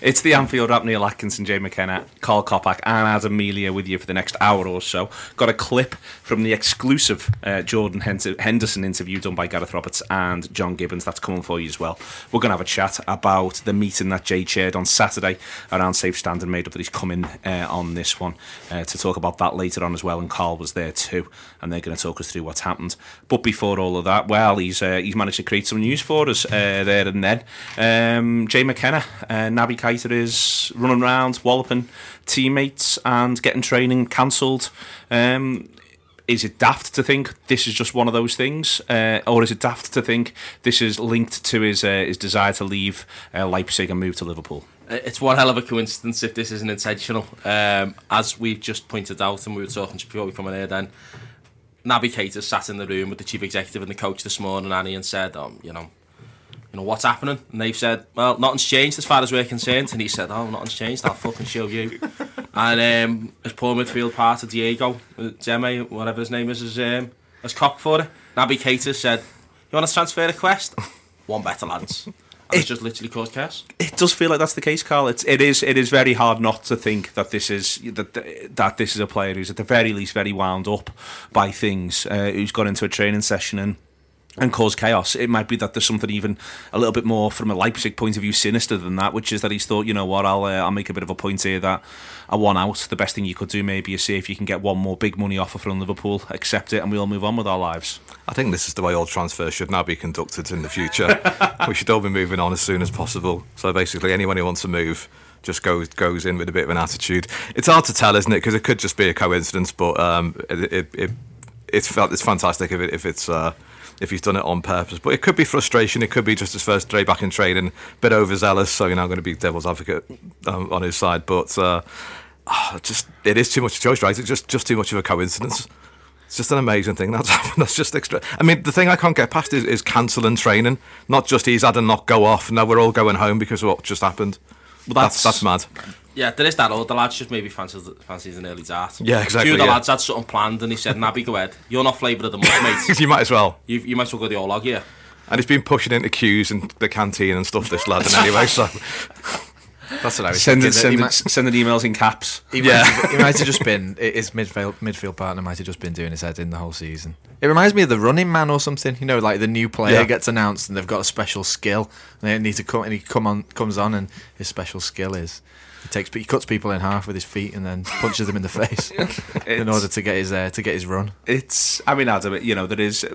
It's the Anfield Wrap, Neil Atkinson, Jay McKenna, Karl Coppack, and Adam Melia with you for the next hour or so. Got a clip from the exclusive uh, Jordan Henderson interview done by Gareth Roberts and John Gibbons. That's coming for you as well. We're going to have a chat about the meeting that Jay chaired on Saturday around Safe Standing made up that he's coming uh, on this one uh, to talk about that later on as well. And Carl was there too, and they're going to talk us through what's happened. But before all of that, well, he's uh, he's managed to create some news for us uh, there and then. Um, Jay McKenna, uh, Naby Keita is running around walloping teammates and getting training cancelled. Um, is it daft to think this is just one of those things, uh, or is it daft to think this is linked to his uh, his desire to leave uh, Leipzig and move to Liverpool? It's one hell of a coincidence if this isn't intentional. Um, as we've just pointed out, and we were talking before we come in here, then Naby Keita sat in the room with the chief executive and the coach this morning, Annie, and said, um, you know, you know, what's happening? And they've said, well, nothing's changed as far as we're concerned. And he said, oh, nothing's changed. I'll fucking show you. and um, his poor midfield part of Diego, Demme, whatever his name is, is um, has cop for it. Naby Keita said, you want to transfer request? One better, lads. And it's just literally caused chaos. It does feel like that's the case, Karl. It's it is it is very hard not to think that this is that that this is a player who's at the very least very wound up by things, uh, who's got into a training session and and cause chaos. It might be that there's something even a little bit more from a Leipzig point of view sinister than that, which is that he's thought, you know what, I'll uh, I'll make a bit of a point here that I want out. The best thing you could do maybe is see if you can get one more big money offer from Liverpool, accept it, and we all move on with our lives. I think this is the way all transfers should now be conducted in the future. we should all be moving on as soon as possible. So basically, anyone who wants to move just goes goes in with a bit of an attitude. It's hard to tell, isn't it? Because it could just be a coincidence, but um, it, it, it it's it's fantastic if it, if it's. Uh, if he's done it on purpose. But it could be frustration. It could be just his first day back in training, a bit overzealous. So you're now going to be devil's advocate um, on his side. But uh, oh, just it is too much choice, right? It's just just too much of a coincidence. It's just an amazing thing that's happened. That's just extra. I mean, the thing I can't get past is, is cancelling training. Not just he's had a knock go off. Now we're all going home because of what just happened. Well, that's, that's, that's mad. Yeah, there is that. Or the lads just maybe fancies, fancies an early dart. Yeah, exactly. Two of the yeah. lads had something planned and he said, Naby, go ahead. You're not flavour of the month, mate. you might as well. You, you might as well go the all log yeah. And he's been pushing into queues and the canteen and stuff, this lad, and anyway, so... That's what I was sending, thinking. Sending, sending emails in caps. He yeah. Might have, he might have just been, his midfield, midfield partner might have just been doing his head in the whole season. It reminds me of the running man or something. You know, like the new player yeah. gets announced and they've got a special skill and they need to come and he come on comes on and his special skill is he takes he cuts people in half with his feet and then punches them in the face in order to get his uh, to get his run. It's I mean Adam, you know there is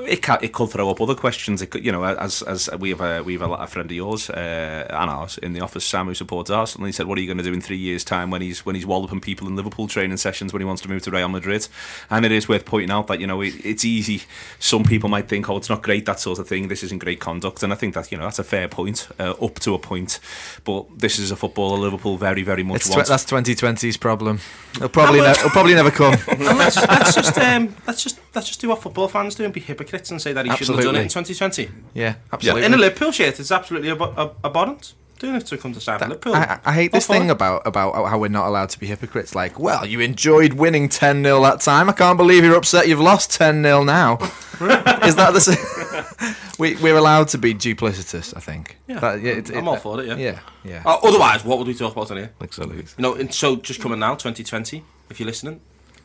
it can, it could throw up other questions. It could, you know, as as we have a we have a, a friend of yours uh, and ours in the office, Sam, who supports Arsenal. And he said, "What are you going to do in three years' time when he's when he's walloping people in Liverpool training sessions when he wants to move to Real Madrid?" And it is worth pointing out that you know it, it's easy. Some people might think, "Oh, it's not great that sort of thing. This isn't great conduct," and I think that you know that's a fair point uh, up to a point. But this is a footballer Liverpool very very much tw- That's 2020's problem. It'll probably ne- it'll probably never come. let's, let's just um, let's just let's just do what football fans do and be hypocrites and say that he absolutely. shouldn't have done it in 2020. Yeah, absolutely. In a Liverpool shirt, it's absolutely ab- ab- abhorrent. Doing it to come to South Liverpool. I, I hate this thing about about how we're not allowed to be hypocrites. Like, well, you enjoyed winning 10 0 that time. I can't believe you're upset you've lost 10 0 now. Is that the same? we, we're allowed to be duplicitous, I think. Yeah, that, it, I'm all for it, yeah. Yeah, yeah. Uh, otherwise, what would we talk about on here? Exactly. You know, and so just coming now, 2020, if you're listening,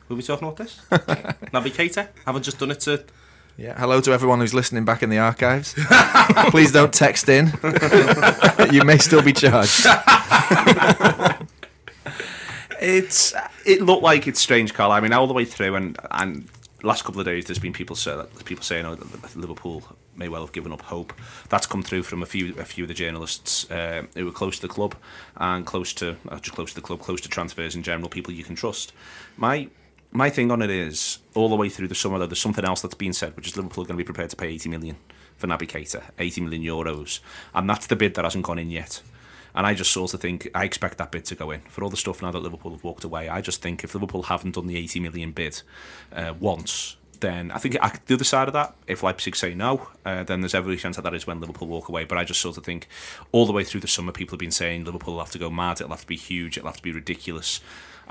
we'll be talking about this. Naby Keita, haven't just done it to yeah. Hello to everyone who's listening back in the archives. Please don't text in. you may still be charged. it's it looked like it's strange, Karl. I mean, all the way through, and and last couple of days, there's been people say people saying oh, Liverpool may well have given up hope. That's come through from a few a few of the journalists uh, who were close to the club and close to uh, just close to the club, close to transfers in general, people you can trust. My my thing on it is all the way through the summer though there's something else that's been said which is Liverpool are going to be prepared to pay 80 million for Naby Keita 80 million euros and that's the bid that hasn't gone in yet and I just sort of think I expect that bid to go in for all the stuff now that Liverpool have walked away I just think if Liverpool haven't done the 80 million bid uh, once then I think the other side of that, if Leipzig say no, uh, then there's every chance that that is when Liverpool walk away. But I just sort of think all the way through the summer, people have been saying Liverpool will have to go mad, it'll have to be huge, it'll have to be ridiculous.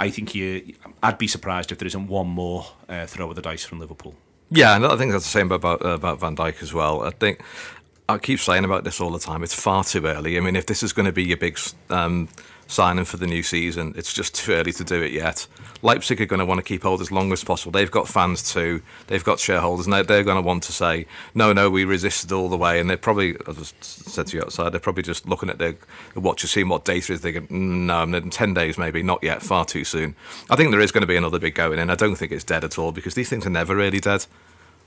I think you, I'd be surprised if there isn't one more uh, throw of the dice from Liverpool. Yeah, and I think that's the same about uh, about Van Dijk as well. I think I keep saying about this all the time. It's far too early. I mean, if this is going to be your big um, signing for the new season, it's just too early to do it yet. Leipzig are going to want to keep hold as long as possible. They've got fans too. They've got shareholders, and they're, they're going to want to say, "No, no, we resisted all the way." And they're probably, as I said to you outside, they're probably just looking at their watch, seeing what data is. Thinking, mm, "No, in ten days, maybe not yet. Far too soon." I think there is going to be another big going in. I don't think it's dead at all because these things are never really dead.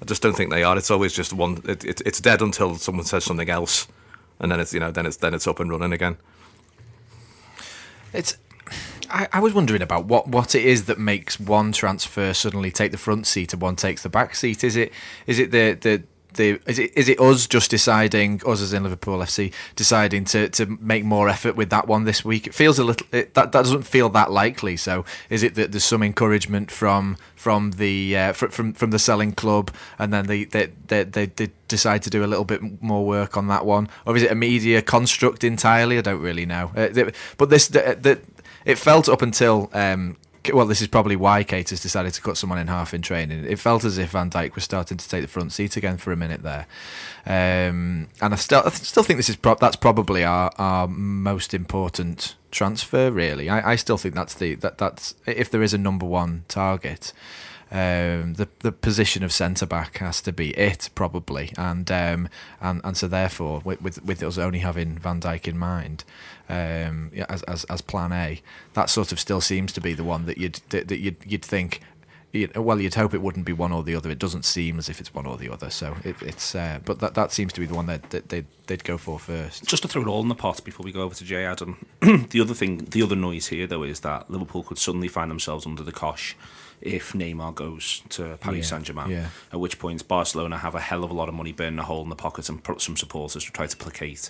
I just don't think they are. It's always just one. It, it, it's dead until someone says something else, and then it's you know then it's then it's up and running again. It's. I, I was wondering about what, what it is that makes one transfer suddenly take the front seat and one takes the back seat. Is it is it the the the is it is it us just deciding us as in Liverpool FC deciding to, to make more effort with that one this week? It feels a little it, that that doesn't feel that likely. So is it that there's some encouragement from from the uh, from from the selling club and then they they, they they they decide to do a little bit more work on that one, or is it a media construct entirely? I don't really know. Uh, but this the, the, it felt up until um, well, this is probably why Keita has decided to cut someone in half in training. It felt as if Van Dijk was starting to take the front seat again for a minute there, um, and I still, I still think this is pro- that's probably our, our most important transfer. Really, I, I still think that's the that that's if there is a number one target. Um, the the position of centre back has to be it probably, and um, and and so therefore with, with with us only having Van Dijk in mind, um, as, as as plan A, that sort of still seems to be the one that you'd that, that you'd you'd think. Well, you'd hope it wouldn't be one or the other. It doesn't seem as if it's one or the other. So it, it's, uh, but that that seems to be the one that, that they'd, they'd go for first. Just to throw it all in the pot before we go over to Jay Adam. the other thing, the other noise here though is that Liverpool could suddenly find themselves under the cosh if Neymar goes to Paris yeah, Saint Germain. Yeah. At which point Barcelona have a hell of a lot of money burning a hole in the pockets and put some supporters to try to placate.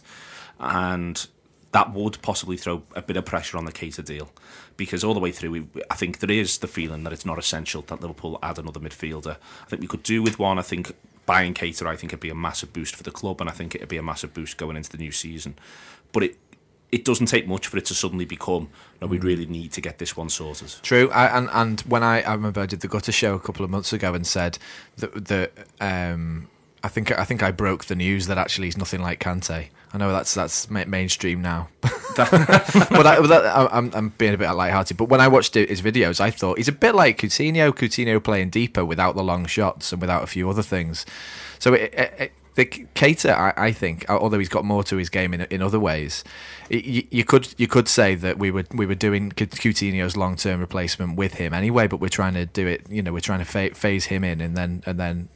And that would possibly throw a bit of pressure on the Keita deal because all the way through, we, I think there is the feeling that it's not essential that Liverpool add another midfielder. I think we could do with one. I think buying Keita, I think it'd be a massive boost for the club, and I think it'd be a massive boost going into the new season. But it it doesn't take much for it to suddenly become no we really need to get this one sorted true I, and and when I, I remember I did the gutter show a couple of months ago and said that the um I think I think I broke the news that actually he's nothing like Kante I know that's that's mainstream now, but, I, that, I'm I'm being a bit light-hearted. But when I watched his videos, I thought he's a bit like Coutinho. Coutinho playing deeper without the long shots and without a few other things. So it, it, the Keita, I, I, think, although he's got more to his game in in other ways, you, you, could you could say that we were we were doing Coutinho's long term replacement with him anyway, but we're trying to do it. You know, we're trying to phase him in, and then and then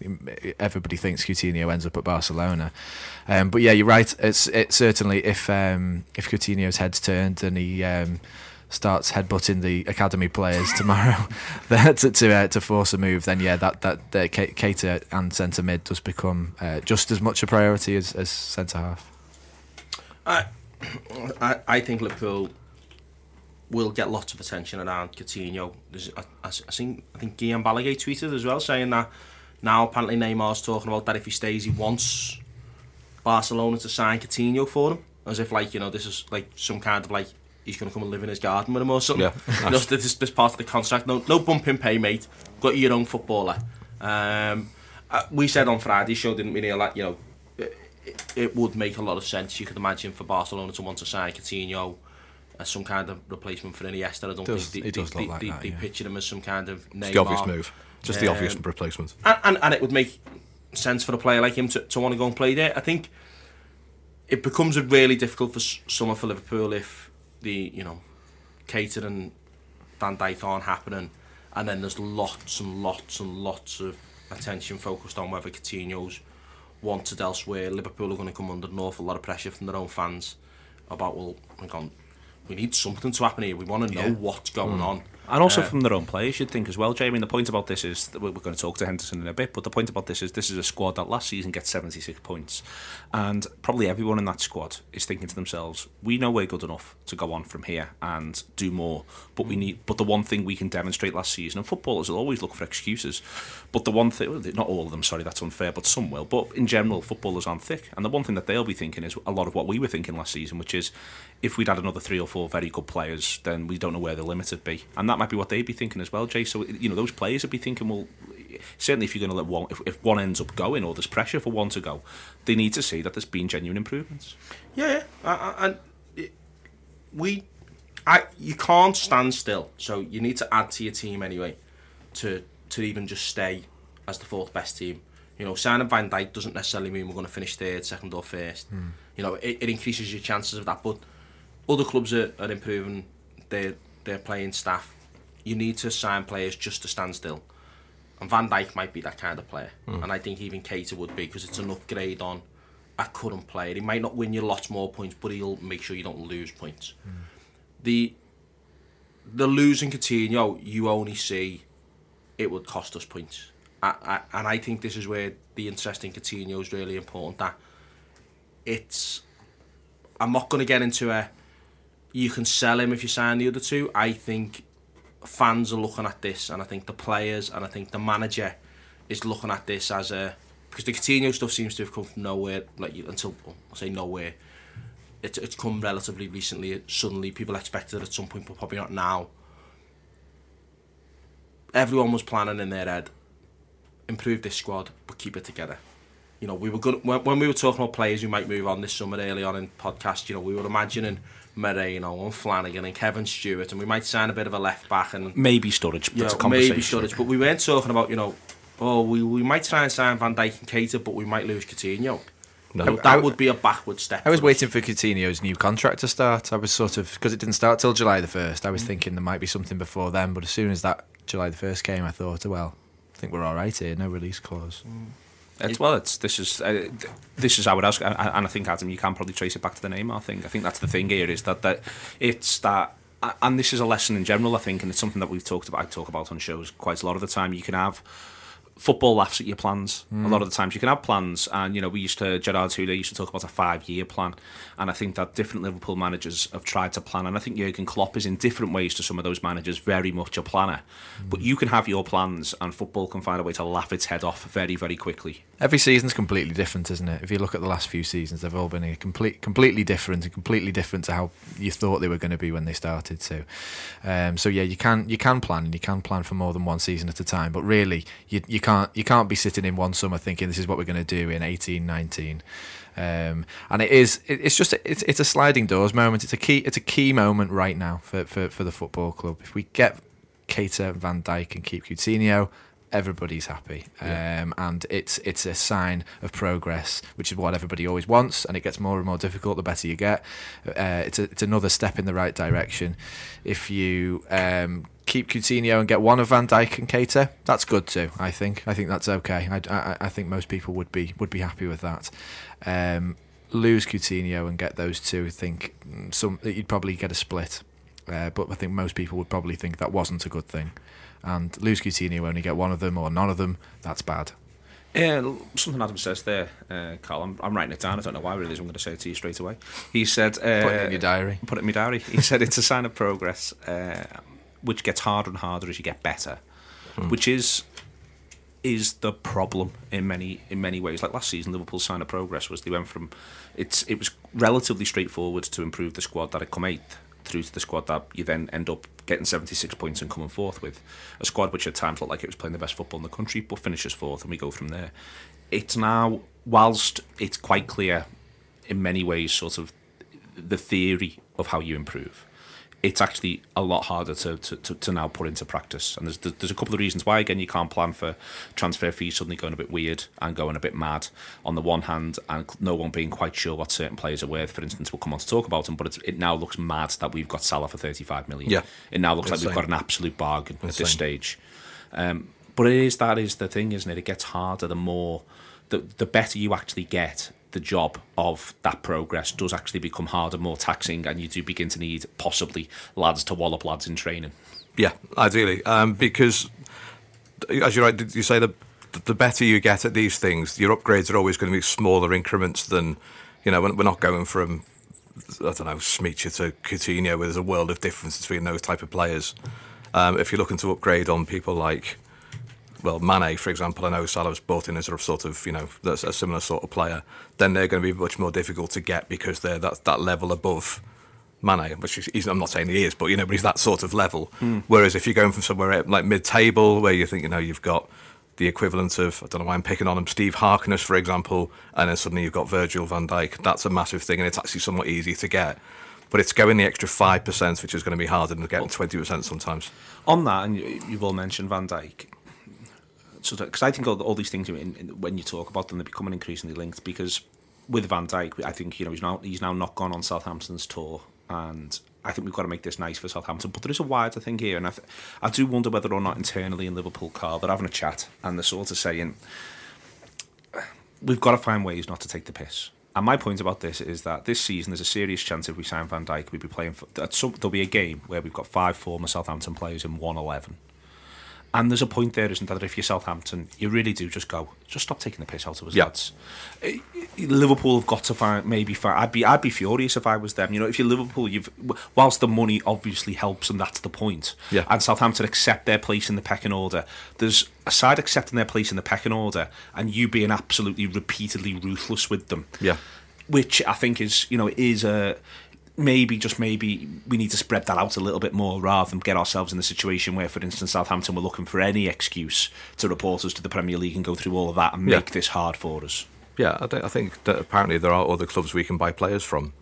everybody thinks Coutinho ends up at Barcelona. Um, but yeah, you're right. It's it certainly if um, if Coutinho's head's turned and he. Um, starts headbutting the academy players tomorrow to to, uh, to force a move, then yeah, that that uh, Keita and centre mid does become uh, just as much a priority as, as centre half. I, I I think Liverpool will get lots of attention around Coutinho. There's, I, I, I think I think Guillem Balagué tweeted as well saying that now apparently Neymar's talking about that if he stays, he wants Barcelona to sign Coutinho for him, as if like you know this is like some kind of like he's going to come and live in his garden with him or something. Yeah, Just this, this part of the contract. No, no bumping pay, mate. Got your own footballer. Um, uh, we said on Friday's show, didn't we, Neil, that, you know, it, it, would make a lot of sense. You could imagine for Barcelona to want to sign Coutinho as some kind of replacement for Iniesta. I don't does, think they, they, they, like they, that, they yeah. picture him as some kind of Neymar. It's the obvious move. Just the um, obvious replacement. And, and, and it would make sense for a player like him to, to want to go and play there. I think it becomes really difficult for summer for Liverpool if the, you know, Keita and Van Dijk aren't happening, and then there's lots and lots and lots of attention focused on whether Coutinho's wanted elsewhere. Liverpool are going to come under an awful lot of pressure from their own fans about well, we need something to happen here. We want to know yeah. what's going mm. on. And also uh, from their own players, you'd think as well, Jamie. The point about this is that we're going to talk to Henderson in a bit, but the point about this is this is a squad that last season gets 76 points, and probably everyone in that squad is thinking to themselves, "We know we're good enough to go on from here and do more, but we need." But the one thing we can demonstrate last season, and footballers will always look for excuses, but the one thing, not all of them, sorry, that's unfair, but some will. But in general, footballers aren't thick, and the one thing that they'll be thinking is a lot of what we were thinking last season, which is if we'd had another three or four very good players, then we don't know where the limit would be, and that might be what they'd be thinking as well, Jay. So you know those players would be thinking, well, certainly if you're going to let one, if, if one ends up going or there's pressure for one to go, they need to see that there's been genuine improvements. Yeah, yeah. I- I- and we, I, you can't stand still. So you need to add to your team anyway, to to even just stay as the fourth best team. You know, signing Van Dijk doesn't necessarily mean we're going to finish third, second, or first. Hmm. You know, it, it increases your chances of that. But other clubs are, are improving their their playing staff. You need to sign players just to stand still. And Van Dijk might be that kind of player. Hmm. And I think even Keita would be because it's an upgrade on a current player. He might not win you lots more points, but he'll make sure you don't lose points. Hmm. The the losing Coutinho, you only see it would cost us points. I, I, and I think this is where the interesting Coutinho is really important. That it's, I'm not going to get into a, you can sell him if you sign the other two. I think fans are looking at this, and I think the players and I think the manager is looking at this as a because the Coutinho stuff seems to have come from nowhere, like until I'll say nowhere. It's it's come relatively recently. Suddenly, people expected it at some point, but probably not now. Everyone was planning in their head, improve this squad, but keep it together. You know, we were good when, when we were talking about players who might move on this summer early on in podcast. You know, we were imagining Moreno and Flanagan and Kevin Stewart, and we might sign a bit of a left back and Maybe Sturridge, but you know, maybe Sturridge, but we weren't talking about you know, oh we, we might try and sign Van Dijk and Keita, but we might lose Coutinho. No. That would be a backward step. I was waiting for Coutinho's new contract to start. I was sort of because it didn't start till July the first. I was mm. thinking there might be something before then, but as soon as that July the first came, I thought, well, I think we're all right here. No release clause. Mm. It's, well, it's this is uh, th- this is how it is, and I think Adam, you can probably trace it back to the name. I think I think that's the thing here is that that it's that, and this is a lesson in general. I think, and it's something that we've talked about. I talk about on shows quite a lot of the time. You can have football laughs at your plans. A lot of the times you can have plans, and you know we used to Gerard Houllier used to talk about a five-year plan, and I think that different Liverpool managers have tried to plan, and I think Jurgen Klopp is in different ways to some of those managers very much a planner. But you can have your plans, and football can find a way to laugh its head off very very quickly. Every season's completely different, isn't it? If you look at the last few seasons, they've all been a complete, completely different and completely different to how you thought they were going to be when they started. So, um, so yeah, you can you can plan and you can plan for more than one season at a time. But really, you you can't you can't be sitting in one summer thinking this is what we're going to do in 18, 19. Um, and it is it, it's just it's, it's a sliding doors moment. It's a key it's a key moment right now for, for, for the football club. If we get Keita, Van Dijk and keep Coutinho, everybody's happy. Um, and it's it's a sign of progress, which is what everybody always wants. And it gets more and more difficult the better you get. Uh, it's a, it's another step in the right direction. If you um, keep Coutinho and get one of Van Dijk and Keita, that's good too. I think I think that's okay. I, I, I think most people would be would be happy with that. Um, lose Coutinho and get those two. I think mm, some you'd probably get a split. Uh, but I think most people would probably think that wasn't a good thing. And lose Coutinho, only get one of them or none of them, that's bad. Yeah, something Adam says there, uh, Karl. I'm, I'm writing it down. I don't know why. Really, I'm going to say it to you straight away. He said, uh, Put it in your diary. Put it in my diary. He said it's a sign of progress, uh, which gets harder and harder as you get better, which is is the problem in many in many ways. Like last season, Liverpool's sign of progress was they went from it's it was relatively straightforward to improve the squad that had come eighth through to the squad that you then end up getting 76 points and coming fourth with a squad which at times looked like it was playing the best football in the country but finishes fourth and we go from there. It's now whilst it's quite clear in many ways sort of the theory of how you improve it's actually a lot harder to, to, to, to now put into practice. And there's there's a couple of reasons why. Again, you can't plan for transfer fees suddenly going a bit weird and going a bit mad on the one hand, and no one being quite sure what certain players are worth. For instance, we'll come on to talk about them, but it's, it now looks mad that we've got Salah for 35 million. Yeah. It now looks like Insane. we've got an absolute bargain at this Insane. stage. Um, but it is that is the thing, isn't it? It gets harder the more, the the better you actually get. The job of that progress does actually become harder, more taxing, and you do begin to need possibly lads to wallop lads in training. Yeah, ideally, um, because as you're right, you say the the better you get at these things, your upgrades are always going to be smaller increments than you know. We're not going from I don't know Smicer to Coutinho, where there's a world of difference between those type of players. Um, if you're looking to upgrade on people like well, Mane, for example, I know Salah's brought in as a sort of, you know, that's a similar sort of player, then they're going to be much more difficult to get because they're that, that level above Mane, which is, I'm not saying he is, but, you know, but he's that sort of level. Hmm. Whereas if you're going from somewhere like mid-table where you think, you know, you've got the equivalent of I don't know why I'm picking on him, Steve Harkness, for example, and then suddenly you've got Virgil van Dijk. That's a massive thing, and it's actually somewhat easy to get. But it's going the extra five percent, which is going to be harder than getting twenty percent sometimes. On that, and you, you've all mentioned Van Dijk. So, because I think all, all these things, in, in, when you talk about them, they're becoming increasingly linked. Because with Van Dijk, I think you know he's now he's now not gone on Southampton's tour, and I think we've got to make this nice for Southampton. But there is a wider thing here, and I, th- I do wonder whether or not internally in Liverpool, Karl, they're having a chat and they're sort of saying we've got to find ways not to take the piss. And my point about this is that this season there's a serious chance if we sign Van Dijk, we'd be playing. For, some, there'll be a game where we've got five former Southampton players in one eleven. And there's a point there, isn't there? That if you're Southampton, you really do just go, just stop taking the piss out of us, Yeah. lads. Eh, Liverpool have got to find maybe find. I'd be I'd be furious if I was them. You know, if you're Liverpool, you've whilst the money obviously helps, and that's the point. Yeah. And Southampton accept their place in the pecking order. There's a side accepting their place in the pecking order, and you being absolutely repeatedly ruthless with them Yeah. which I think is you know is a maybe just maybe we need to spread that out a little bit more rather than get ourselves in the situation where, for instance, Southampton were looking for any excuse to report us to the Premier League and go through all of that and Yeah. make this hard for us. Yeah, I, think- I think that apparently there are other clubs we can buy players from.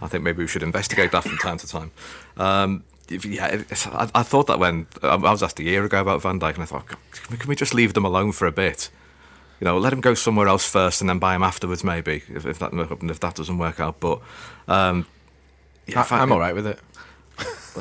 I think maybe we should investigate that from time to time. Um, yeah, I, I thought that when I I was asked a year ago about Van Dijk, and I thought, can we, can we just leave them alone for a bit? You know, let him go somewhere else first, and then buy him afterwards, maybe if, if that if that doesn't work out. But um, yeah, I, I'm all right with it.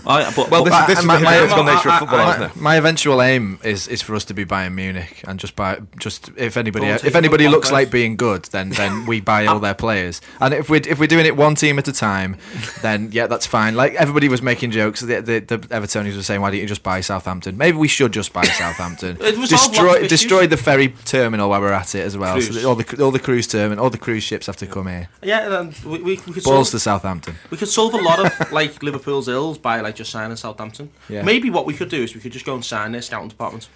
I, but, Well, this, is- this is my- my- nature of football, my, my eventual aim is, is for us to be Bayern Munich and just buy just if anybody Go if anybody looks place. like being good then then we buy all their players. And if we if we're doing it one team at a time then yeah that's fine. Like everybody was making jokes. The, the, the Evertonians were saying why don't you just buy Southampton? Maybe we should just buy Southampton. It resolved destroy destroy the ferry terminal while we're at it as well. So Cruise. all the all the cruise terminal all the cruise ships have to come here. Yeah, and we, we, we could balls solve, to Southampton. we could solve a lot of like Liverpool's ills by like just signing Southampton. Yeah. Maybe what we could do is we could just go and sign their scouting department.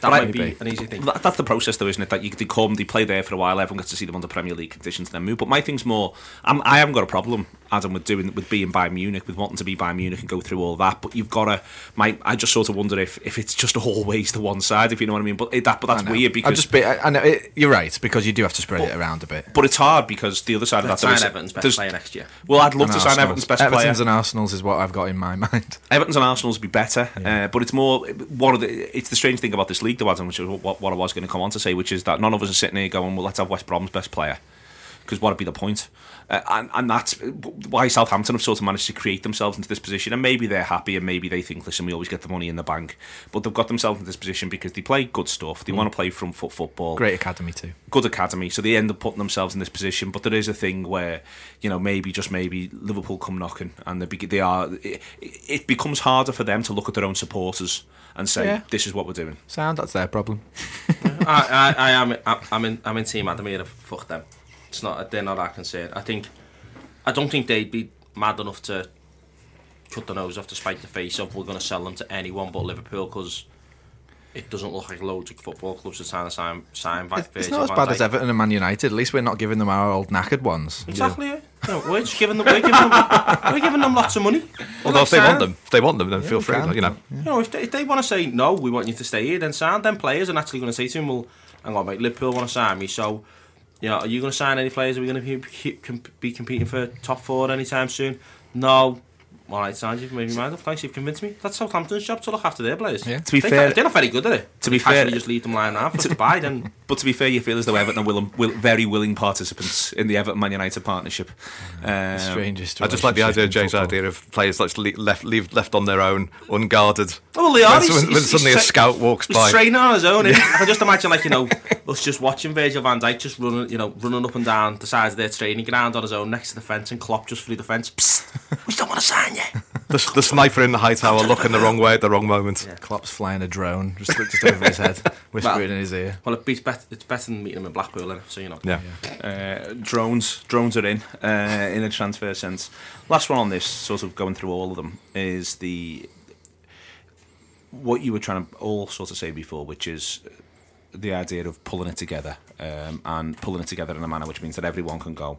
That But I- might be Maybe. an easy thing. That, that's the process, though, isn't it? That you they come, they play there for a while, everyone gets to see them under Premier League conditions, then move. But my thing's more, I'm, I haven't got a problem, Adam, with doing with being Bayern Munich, with wanting to be Bayern Munich and go through all that. But you've got to, my, I just sort of wonder if, if it's just always the one side, if you know what I mean. But it, that, but that's I know. weird I because, just be, I, I know it, you're right because you do have to spread it around a bit but it's hard because the other side of that, Let's there sign is- Everton's best there's- player next year. Well, I'd love And to sign Arsenal's. Everton's best Everton's player. and Arsenal's is what I've got in my mind. Everton's and Arsenal's would be better, uh, but it's more one of the. It's the strange thing about this league, though, Adam, which is what, what I was going to come on to say, which is that none of us are sitting here going, "Well, let's have West Brom's best player," because what would be the point? Uh, and, and that's why Southampton have sort of managed to create themselves into this position, and maybe they're happy, and maybe they think, "Listen, we always get the money in the bank," but they've got themselves in this position because they play good stuff. They want to play front foot football Great academy too. good academy, so they end up putting themselves in this position. But there is a thing where, you know, maybe just maybe Liverpool come knocking, and they be, they are. It, it becomes harder for them to look at their own supporters and say, Yeah. "This is what we're doing." Sound that's their problem. I, I, I am. I, I'm in. I'm in team Adam here. Fuck them. It's not. They're not that concerned. I think. I don't think they'd be mad enough to cut the nose off to spite the face of we're going to sell them to anyone but Liverpool because it doesn't look like loads of football clubs are trying to sign sign back. It's not as bad Dijk. as Everton and Man United. At least we're not giving them our old knackered ones. Exactly. Yeah. No, we're just giving them. We're giving them. we're giving them lots of money. Although if they Sign want them, if they want them, then feel free. can. You know, You know, if they, if they want to say no, we want you to stay here, then sign. Then players are actually going to say to him, "Well, I'm hang on, mate, Liverpool want to sign me, so you know, are you going to sign any players? Are we going to be, be competing for top four anytime soon? No. All right, sign you've made me mind up. Thanks, you've convinced me. That's Southampton's job to look after their players. Yeah. To be They fair- they're not very good at it. To be They fair- just leave them lying around for to buy. Then But to be fair, you feel as though Everton are willing, will, very willing participants in the Everton Man United partnership. Um, Strangest. I just like the idea of James' idea of players that's le- left leave, left on their own, unguarded. well, they are. When, He's- when- he's- when suddenly a he's tra- scout walks He's by. training on his own. innit? I can just imagine, like you know, us just watching Virgil Van Dijk just running, you know, running up and down the sides of their training ground on his own next to the fence, and Klopp just through the fence. Psst, we don't want to sign you. The, the sniper in the high tower looking the wrong way at the wrong moment. Klopp's flying a drone just, just over his head, whispering Well- in his ear. Well, it beats better. It's better than meeting him in Blackpool, innit? so you know. Yeah. uh, drones drones are in uh, in a transfer sense. Last one on this, sort of going through all of them, is the what you were trying to all sort of say before, which is the idea of pulling it together um, and pulling it together in a manner which means that everyone can go,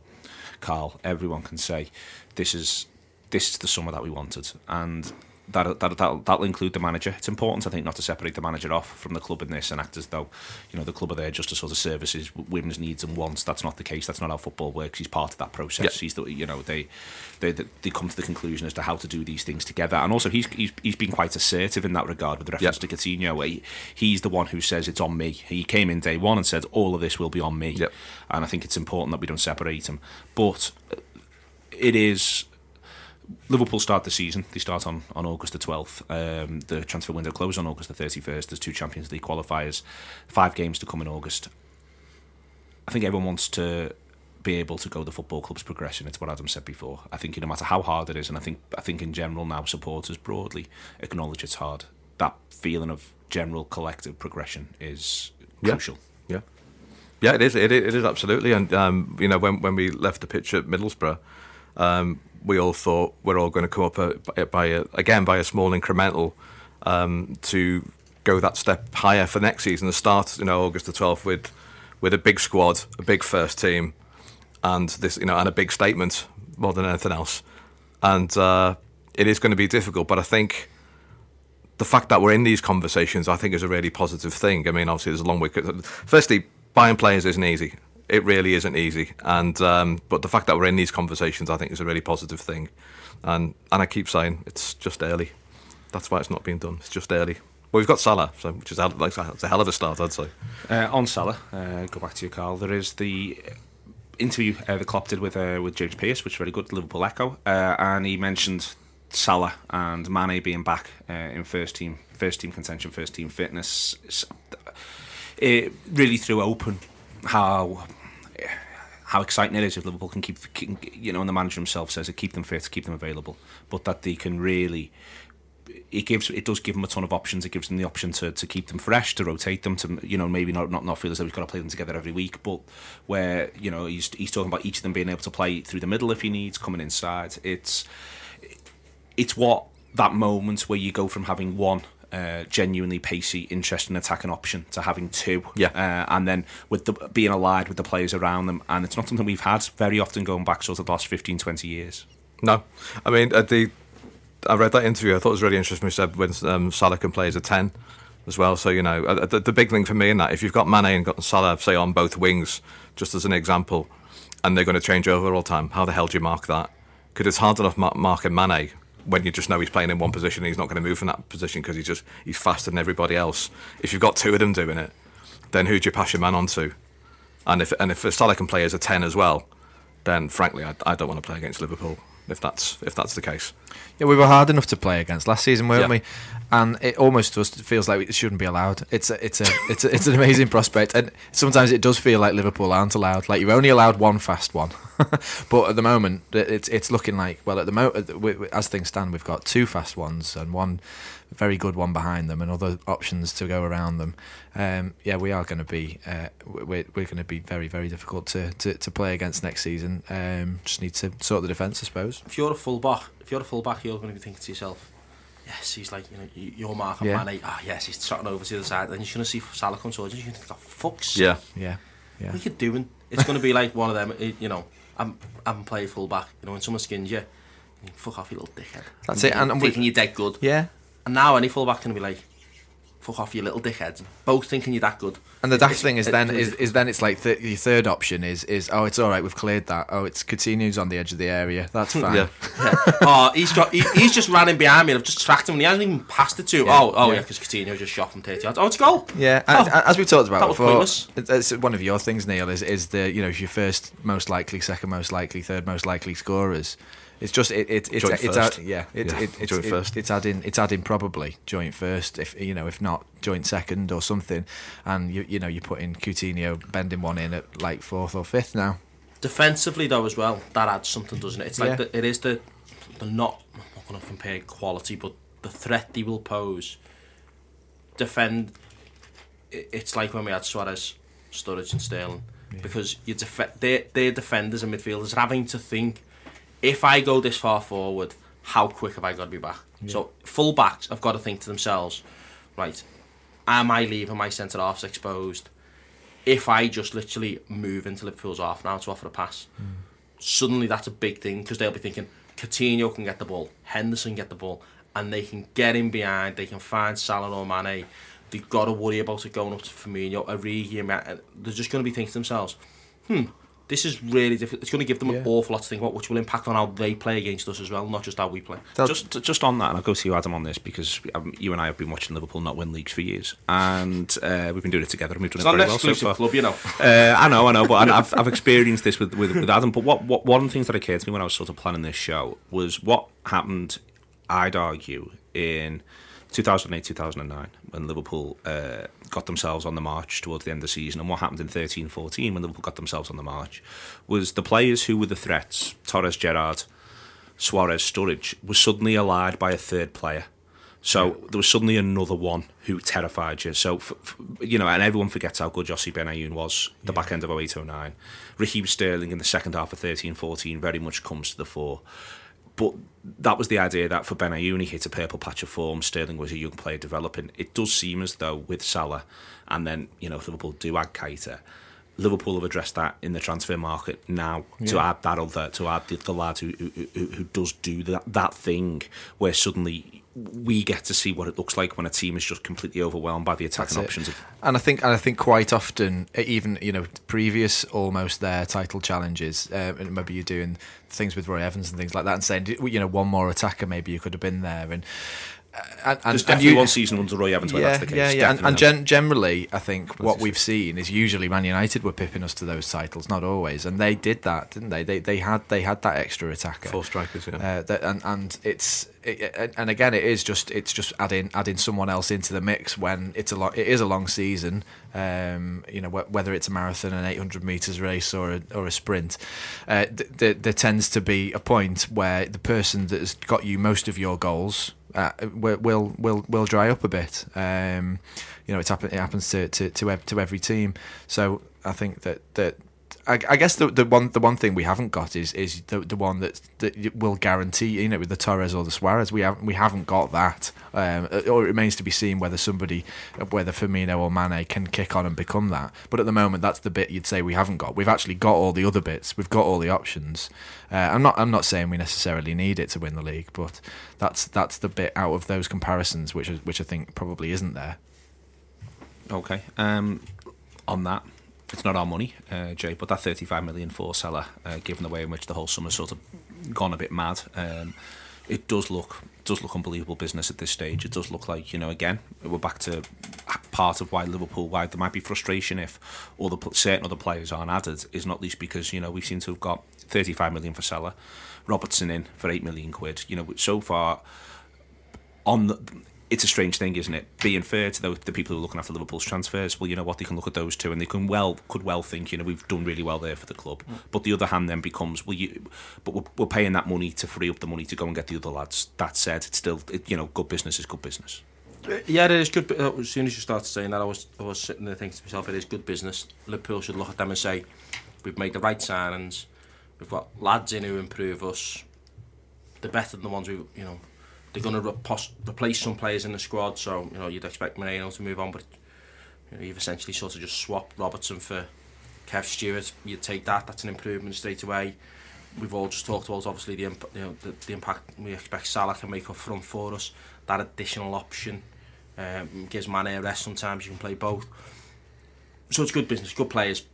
Karl, everyone can say, this is this is the summer that we wanted, and that that that'll, that'll include the manager. It's important, I think, not to separate the manager off from the club in this and act as though, you know, the club are there just to sort of services women's needs and wants. That's not the case. That's not how football works. He's part of that process. Yeah. He's the, you know, they, they they come to the conclusion as to how to do these things together. And also, he's he's, he's been quite assertive in that regard with reference Yeah. to Coutinho. Where he, he's the one who says it's on me. He came in day one and said all of this will be on me. And I think it's important that we don't separate him. But it is Liverpool start the season. They start on, on August the 12th. Um, the transfer window closes on August the 31st. There's two Champions League qualifiers, five games to come in August. I think everyone wants to be able to go the football club's progression. It's what Adam said before. I think no matter how hard it is, and I think I think in general now supporters broadly acknowledge it's hard. That feeling of general collective progression is Yeah. crucial. Yeah, yeah, it is. It, is- it is absolutely. And um, you know, when when we left the pitch at Middlesbrough, um, we all thought we're all going to come up a, by, a, again by a small incremental um, to go that step higher for next season. The start, you know, August the twelfth with with a big squad, a big first team, and this, you know, and a big statement more than anything else. And uh, it is going to be difficult, but I think the fact that we're in these conversations, I think, is a really positive thing. I mean, obviously, there's a long way. Firstly, buying players isn't easy. It really isn't easy, and um, but the fact that we're in these conversations, I think, is a really positive thing. And and I keep saying it's just early. That's why it's not being done. It's just early. Well, we've got Salah, so which is like it's a hell of a start, I'd say. Uh, on Salah, uh, go back to you, Karl. There is the interview uh, that Klopp did with uh, with James Pearce, which is very good, Liverpool Echo, uh, and he mentioned Salah and Mane being back uh, in first team, first team contention, first team fitness. It really threw open how how exciting it is if Liverpool can keep, can, you know, and the manager himself says it keep them fit, keep them available, but that they can really it gives it does give them a ton of options. It gives them the option to, to keep them fresh, to rotate them, to you know maybe not not, not feel as though we've got to play them together every week, but where you know he's he's talking about each of them being able to play through the middle if he needs, coming inside. It's it's what that moment where you go from having one uh, genuinely pacey, interesting attacking option to having two, Yeah. uh, and then with the being allied with the players around them, and it's not something we've had very often going back sort of the last 15, 20 years. No, I mean uh, the. I read that interview. I thought it was really interesting. We said when um, Salah can play as a ten as well. So you know, uh, the, the big thing for me in that, if you've got Mane and got Salah, say on both wings, just as an example, and they're going to change over all time, how the hell do you mark that? Because it's hard enough mar- marking Mane when you just know he's playing in one position and he's not going to move from that position because he's just he's faster than everybody else. If you've got two of them doing it, then who do you pass your man on to? And if and if Salah can play as a ten as well, then frankly, I, I don't want to play against Liverpool if that's if that's the case. Yeah, we were hard enough to play against last season, weren't Yeah. we? And it almost just feels like it shouldn't be allowed. It's a, it's a, it's a, it's an amazing prospect, and sometimes it does feel like Liverpool aren't allowed. Like you're only allowed one fast one, but at the moment it's it's looking like well at the moment as things stand, we've got two fast ones and one very good one behind them, and other options to go around them. Um, yeah, we are going to be uh, we're, we're going to be very very difficult to, to, to play against next season. Um, just need to sort the defence, I suppose. if you're a fullback, if you're a fullback, you're going to be thinking to yourself, yes, he's like, you know, your mark on Yeah. Mane. Ah, yes, he's trotting over to the other side. Then you're going to see Salah come towards you. You're going to think, oh, fuck's Yeah, Yeah, yeah. what are you doing? It's going to be like one of them, you know, I'm, I'm playing fullback. You know, when someone skins you, you think, fuck off, you little dickhead. That's it, and- I'm thinking you're dead good. Yeah, And now any fullback's going to be like, fuck off you little dickheads. Both thinking you're that good. And the daft It's- thing is then it's- is, is then it's like th- your third option is is oh it's all right we've cleared that oh it's Coutinho's on the edge of the area that's hmm, fine yeah. oh, he's got. He, he's just running behind me. and I've just tracked him, and he hasn't even passed it to. Yeah, oh, oh yeah. yeah, because Coutinho just shot from thirty yards. Oh, it's a goal. Yeah, Oh, and, as we've talked about that before, it's, one of your things, Neil. Is is the you know your first most likely, second most likely, third most likely scorers. It's just it, it it's Joint it's first. add, yeah it, Yeah, it, it's joint it- first. it's adding it's adding probably joint first if you know if not joint second or something, and you you know you put in Coutinho bending one in at like fourth or fifth now. Defensively though, as well, that adds something, doesn't it? It's like Yeah. the, it is the the not. I'm not going to compare quality, but the threat they will pose. Defend. It's like when we had Suarez, Sturridge, and Sterling, because you def- they're, they're defenders and midfielders are having to think. If I go this far forward, how quick have I got to be back? So full backs have got to think to themselves, right? Am I leaving my centre halves exposed? if I just literally move into Liverpool's half now to offer a pass, suddenly that's a big thing because they'll be thinking Coutinho can get the ball, Henderson get the ball, and they can get in behind, they can find Salah or Mane, they've got to worry about it going up to Firmino, Origi, they're just going to be thinking to themselves, hmm, this is really difficult. It's going to give them an awful lot to think about, which will impact on how they play against us as well, not just how we play. Just, just on that, and I'll go to you, Adam, on this because um, you and I have been watching Liverpool not win leagues for years, and uh, we've been doing it together, and we've done It's it not very an well so far. club, you know. Uh, I know, I know, but I've, I've experienced this with, with, with Adam. But what, what one of the things that occurred to me when I was sort of planning this show was what happened. I'd argue in 2008, 2009, when Liverpool uh, got themselves on the march towards the end of the season, and what happened in 13, 14 when Liverpool got themselves on the march, was the players who were the threats, Torres, Gerrard, Suarez, Sturridge, was suddenly allied by a third player. So there was suddenly another one who terrified you. So, f- f- you know, and everyone forgets how good Yossi Benayoun was the back end of 08 09. Raheem Sterling in the second half of 13 14 very much comes to the fore. But that was the idea that for Benayoun, he hit a purple patch of form. Sterling was a young player developing. It does seem as though with Salah, and then, you know, if Liverpool do add Keita, Liverpool have addressed that in the transfer market now to add that other to add the, the lad who, who, who, who does do that that thing where suddenly we get to see what it looks like when a team is just completely overwhelmed by the attacking That's it. options. And I think, and I think quite often, e- even you know, previous almost their title challenges, uh, and maybe you're doing things with Roy Evans and things like that, and saying, you know, one more attacker, maybe you could have been there, and uh, and, and, There's and you- one season under Roy Evans where yeah, that's the case. Yeah, yeah, and, and gen- generally, I think what we've seen is usually Man United were pipping us to those titles, not always, and they did that, didn't they? They they had they had that extra attacker, Four strikers, yeah. uh, that, and and it's it, and again it is just it's just adding adding someone else into the mix when it's a lot it is a long season um you know wh- whether it's a marathon an 800 meters race or a, or a sprint uh, th- th- there tends to be a point where the person that has got you most of your goals uh, will will will dry up a bit. Um you know it's happen- it happens to to to, to every team. So I think that that I, I guess the the one the one thing we haven't got is is the the one that that will guarantee you know with the Torres or the Suarez we haven't we haven't got that. Um, or it remains to be seen whether somebody whether Firmino or Mane can kick on and become that. But at the moment that's the bit you'd say we haven't got. We've actually got all the other bits. We've got all the options uh, I'm not I'm not saying we necessarily need it to win the league but that's that's the bit out of those comparisons which which I think probably isn't there Okay. Um, on that, it's not our money, uh, Jay, but that 35 million for Salah, uh, given the way in which the whole summer's sort of gone a bit mad, um, it does look does look unbelievable business at this stage. It does look like you know again we're back to part of why Liverpool why there might be frustration if all the certain other players aren't added is not least because you know we seem to have got 35 million for Salah, Robertson in for 8 million quid. You know so far on the it's a strange thing, isn't it? Being fair to the, the people who are looking after Liverpool's transfers, well, you know what, they can look at those two and they can well could well think, you know, we've done really well there for the club. But the other hand then becomes, well, you, but we're, we're paying that money to free up the money to go and get the other lads. That said, it's still, it, you know, good business is good business. Yeah, it is good. uh, As soon as you started saying that, I was I was sitting there thinking to myself, it is good business. Liverpool should look at them and say, we've made the right signings. We've got lads in who improve us. They're better than the ones we, you know, they're going to re- replace some players in the squad. So you know, you'd expect Moreno to move on, but you know, you've essentially sort of just swapped Robertson for Kev Stewart. You'd take that. That's an improvement straight away. We've all just talked about obviously the imp- you know the, the impact we expect Salah can make up front for us. That additional option um, gives Mane a rest. Sometimes you can play both. So it's good business, good players.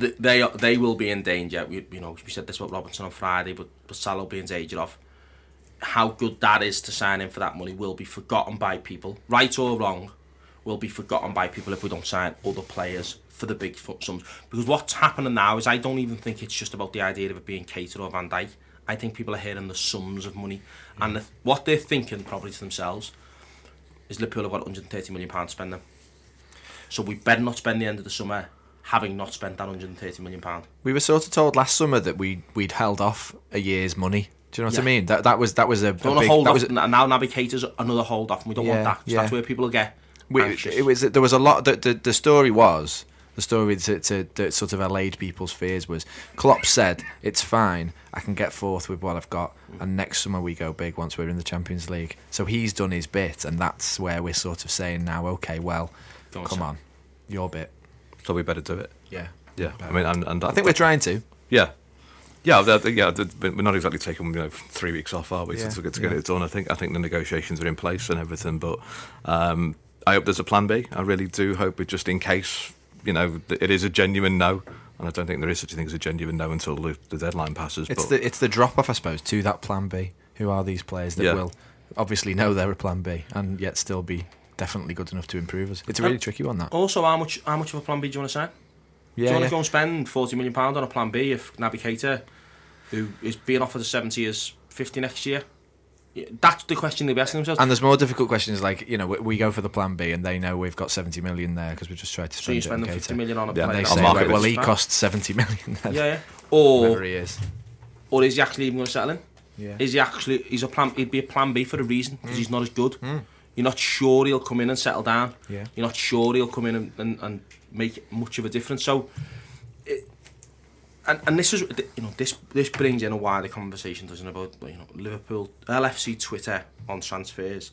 Th- They are- they will be in danger. We, you know we said this about Robertson on Friday, but but Salah will be in danger of how good that is to sign in for that money will be forgotten by people, right or wrong, will be forgotten by people if we don't sign other players for the big sums. Because what's happening now is I don't even think it's just about the idea of it being Keita or Van Dijk. I think people are hearing the sums of money, and the, what they're thinking probably to themselves is Liverpool have got 130 million pounds to spend them. So we better not spend the end of the summer having not spent that 130 million pound. We were sort of told last summer that we we'd held off a year's money. Do you know what I mean? That that was that was a, a Don't big, hold that off. was n- now Naby Keita's another hold off, and we don't Yeah, want that. So yeah. That's where people get we, it was there was a lot. The, the, the story was the story to, to, that sort of allayed people's fears was Klopp said it's fine. I can get fourth with what I've got, and next summer we go big once we're in the Champions League. So he's done his bit, and that's where we're sort of saying now, okay, well, Go on, come Sam. on, your bit. So we better do it. Yeah, Yeah, I mean, and, and I think we're trying to. yeah, Yeah, they're- they're- yeah, they're- we're not exactly taking you know three weeks off, are we? Yeah, to, to get yeah. it done. I think I think the negotiations are in place and everything, but um, I hope there's a plan B. I really do hope it just in case you know it is a genuine no, and I don't think there is such a thing as a genuine no until the, the deadline passes. It's but the it's the drop off, I suppose, to that plan B. Who are these players that Yeah. will obviously know they're a plan B and yet still be definitely good enough to improve us? It's a really Um, tricky one. That. Also, how much how much of a plan B do you want to sign? Do you yeah, want yeah. to go and spend forty million pound on a plan B if Naby Keita, who is being offered a seventy, is fifty next year? That's the question they'll be asking themselves. And there's more difficult questions like you know we, we go for the plan B and they know we've got 70 million there because we just tried to so spend you it spend on fifty Keita. million on a plan? Yeah, player. They say, right, well, he costs 70 million. Then. Yeah, yeah. Or he is. or is he actually even going to settle in? Yeah. Is he actually? He's a plan. He'd be a plan B for a reason because Mm. he's not as good. You're not sure he'll come in and settle down. Yeah. You're not sure he'll come in and, and, and make much of a difference. So, it, and and this is you know this this brings in a wider conversation, doesn't it, about you know Liverpool LFC Twitter on transfers.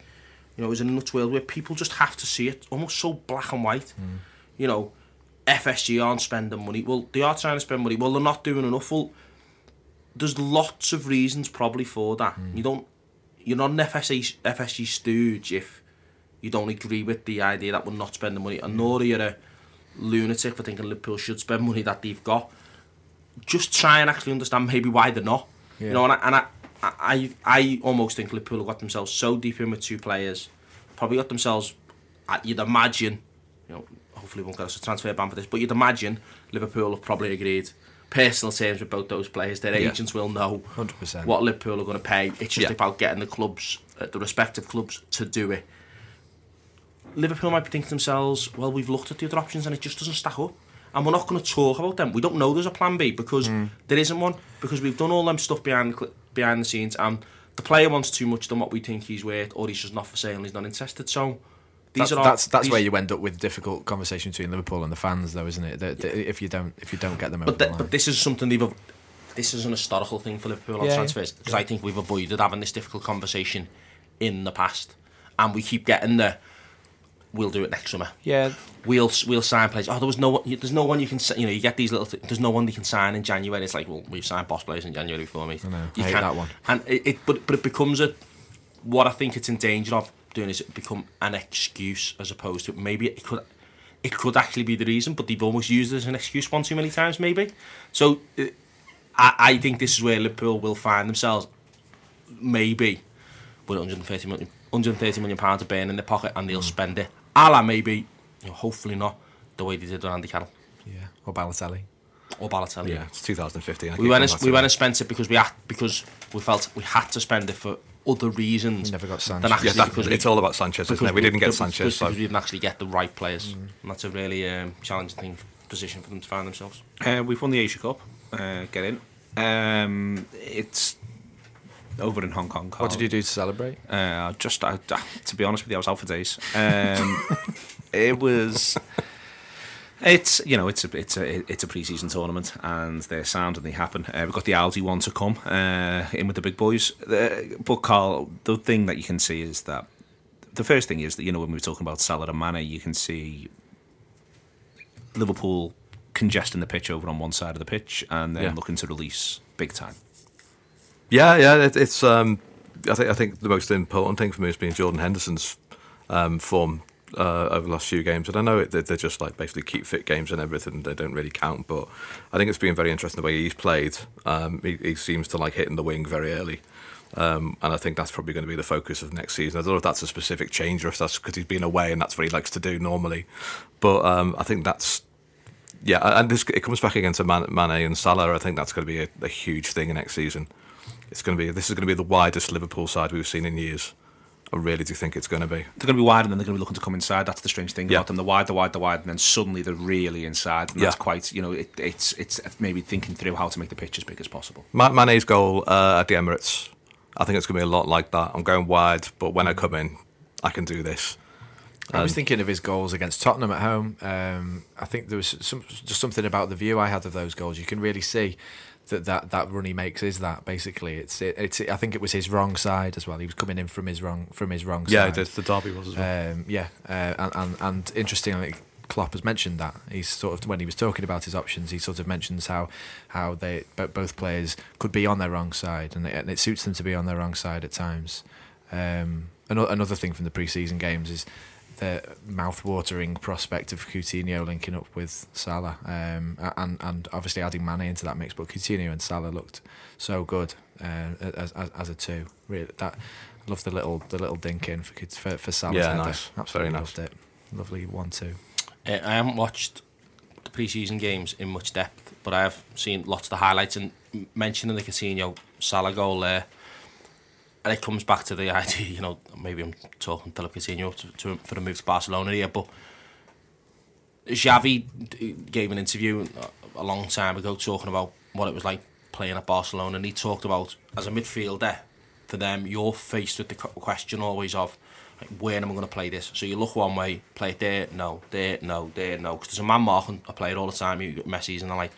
You know, it's a nuts world where people just have to see it almost so black and white. Hmm. You know, FSG aren't spending money. Well, they are trying to spend money. Well, they're not doing enough. Well, there's lots of reasons probably for that. Hmm. You don't, you're not an FSG, FSG stooge if you don't agree with the idea that we're not spending money, and hmm. nor are you a lunatic for thinking Liverpool should spend money that they've got. Just try and actually understand maybe why they're not. You know, and I, and I, I, I almost think Liverpool have got themselves so deep in with two players, probably got themselves. uh, You'd imagine, you know, hopefully we won't get us a transfer ban for this, but you'd imagine Liverpool have probably agreed personal terms with both those players. Their Yeah. agents will know 100%. what Liverpool are going to pay. It's just Yeah. about getting the clubs, uh, the respective clubs, to do it. Liverpool might be thinking to themselves, well, we've looked at the other options and it just doesn't stack up. And we're not going to talk about them. We don't know there's a plan B because Hmm. there isn't one. Because we've done all them stuff behind the, behind the scenes and the player wants too much than what we think he's worth or he's just not for sale and he's not interested. So these That's, are all, that's that's these- where you end up with difficult conversation between Liverpool and the fans, though, isn't it? That- that if you don't if you don't get them But, the th- but this is something they've. av- This is an historical thing for Liverpool on Yeah, yeah. transfers because I think we've avoided having this difficult conversation in the past, and we keep getting the. We'll do it next summer. yeah, We'll we'll sign players. Oh, there was no one. There's no one you can. s- You know, you get these little. Th- there's no one you can sign in January. It's like, well, we've signed boss players in January before me. I know. You I hate can't- that one. And it, it, but but it becomes a. What I think it's in danger of doing is it become an excuse as opposed to maybe it could. It could actually be the reason, but they've almost used it as an excuse one too many times, maybe. So, uh, I, I think this is where Liverpool will find themselves, maybe, with 130 million, 130 million pounds to burn in their pocket, and they'll spend it. A la maybe, you know, hopefully not, the way they did with Andy Carroll yeah, or Balotelli. or Balotelli. yeah, it's 2015. I We went coming and, we went and spent it because we had because we felt we had to spend it for other reasons. We never got than Sanchez. actually Yeah, that, because we- it's all about Sanchez, isn't it? We didn't get because- Sanchez. because So. we didn't actually get the right players. Mm. And that's a really um, challenging thing position for them to find themselves. Uh, we've won the Asia Cup. Uh, get in. Um, it's over in Hong Kong. What did you do to celebrate? Uh, just I, to be honest with you, I was out for days. Um, it was. It's you know it's a it's a it's a pre-season tournament and they're sound and they happen. Uh, we've got the Audi one to come uh, in with the big boys. Uh, but Karl, the thing that you can see is that the first thing is that you know when we were talking about Salah and Mane, you can see Liverpool congesting the pitch over on one side of the pitch and then Yeah. looking to release big time. Yeah, yeah, it, it's. Um, I think I think the most important thing for me has been Jordan Henderson's um, form uh, over the last few games, and I know it, they're just like basically keep fit games and everything. They don't really count, but I think it's been very interesting the way he's played. Um, he, he seems to like hitting the wing very early. Um, and I think that's probably going to be the focus of next season. I don't know if that's a specific change or if that's because he's been away and that's what he likes to do normally. But um, I think that's yeah, and this it comes back again to Mane and Salah. I think that's going to be a, a huge thing next season. It's going to be this is going to be the widest Liverpool side we've seen in years. I really do think it's going to be. they're going to be wide and then they're going to be looking to come inside. That's the strange thing Yeah. about them. They're wide, they're wide, they're wide, and then suddenly they're really inside. And that's quite, you know, it, it's it's maybe thinking through how to make the pitch as big as possible. Ma- Mane's goal uh, at the Emirates, I think it's going to be a lot like that. I'm going wide, but when I come in, I can do this. I was thinking of his goals against Tottenham at home. Um, I think there was some, just something about the view I had of those goals. You can really see that that, that run he makes is that basically. It's it, it's. I think it was his wrong side as well. He was coming in from his wrong from his wrong side. Yeah, side. the, the derby was as well. Um, yeah, uh, and, and and interesting. I think Klopp has mentioned that. He's sort of when he was talking about his options, he sort of mentions how how they both players could be on their wrong side, and it, and it suits them to be on their wrong side at times. Um, ano- another thing from the pre-season games is the mouth-watering prospect of Coutinho linking up with Salah, um, and and obviously adding Mane into that mix. But Coutinho and Salah looked so good uh, as, as as a two. Really, that love the little the little dink in for Cout- for, for Salah's Yeah, header. nice. Absolutely Very nice. loved it. Lovely one-two. Uh, I haven't watched the pre-season games in much depth, but I have seen lots of the highlights and m- mentioning the Coutinho Salah goal there. And it comes back to the idea, you know, maybe I'm talking Philippe Coutinho to, to, for the move to Barcelona here, but Xavi gave an interview a- long time ago talking about what it was like playing at Barcelona, and he talked about as a midfielder, for them, you're faced with the question always of like, where am I going to play this? So you look one way, play it there, no, there, no, there, no, because there's a man marking a player all the time. You get Messi's and the like,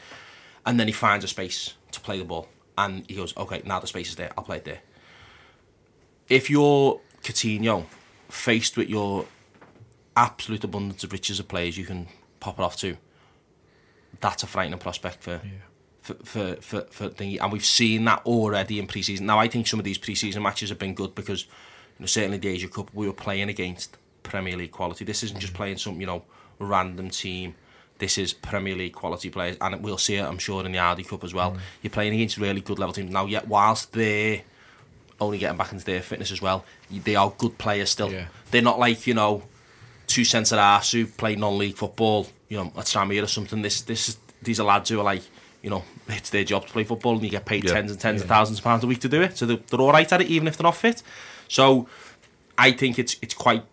and then he finds a space to play the ball, and he goes, okay, now the space is there, I'll play it there. If you're Coutinho, faced with your absolute abundance of riches of players you can pop it off to, that's a frightening prospect for for for for, for thingy. And we've seen that already in pre-season. Now I think some of these pre-season matches have been good because you know, certainly the Asia Cup we were playing against Premier League quality. This isn't just mm. playing some you know random team. This is Premier League quality players, and we'll see it. I'm sure in the Audi Cup as well. Mm. You're playing against really good level teams now. Yet whilst they're only getting back into their fitness as well, they are good players still. Yeah. They're not like you know two centre halves who play non-league football, you know, at Tranmere or something. This, this, is, these are lads who are like, you know, it's their job to play football, and you get paid Yeah. tens and tens of thousands of pounds a week to do it. So they're, they're all right at it, even if they're not fit. So I think it's it's quite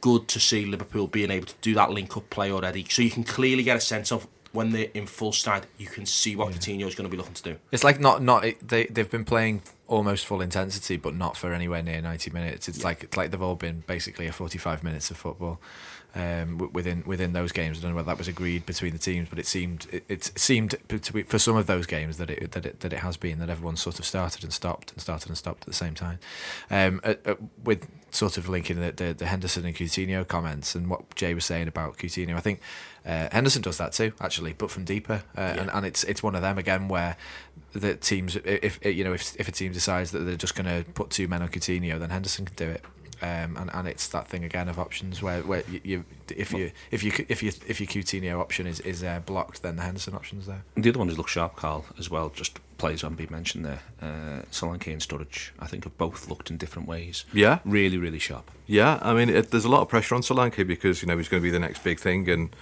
good to see Liverpool being able to do that link-up play already. So you can clearly get a sense of when they're in full stride, you can see what Coutinho is going to be looking to do. It's like not not they they've been playing almost full intensity, but not for anywhere near ninety minutes. It's like it's like they've all been basically a forty five minutes of football. Um, within within those games, I don't know whether that was agreed between the teams, but it seemed it, it seemed be for some of those games that it that it that it has been that everyone sort of started and stopped and started and stopped at the same time. Um, uh, uh, with sort of linking the, the the Henderson and Coutinho comments and what Jay was saying about Coutinho, I think uh, Henderson does that too, actually, but from deeper, uh, and and it's it's one of them again where the teams, if, you know, if if a team decides that they're just going to put two men on Coutinho, then Henderson can do it. Um, and, and it's that thing again of options where, where you, you if you if you if you if your Coutinho option is is uh, blocked, then the Henderson option's there. The other one is look sharp, Karl, as well. Just players haven't been mentioned there. Uh, Solanke and Sturridge, I think, have both looked in different ways. Yeah. Really, really sharp. Yeah, I mean, it, there's a lot of pressure on Solanke because you know he's going to be the next big thing, and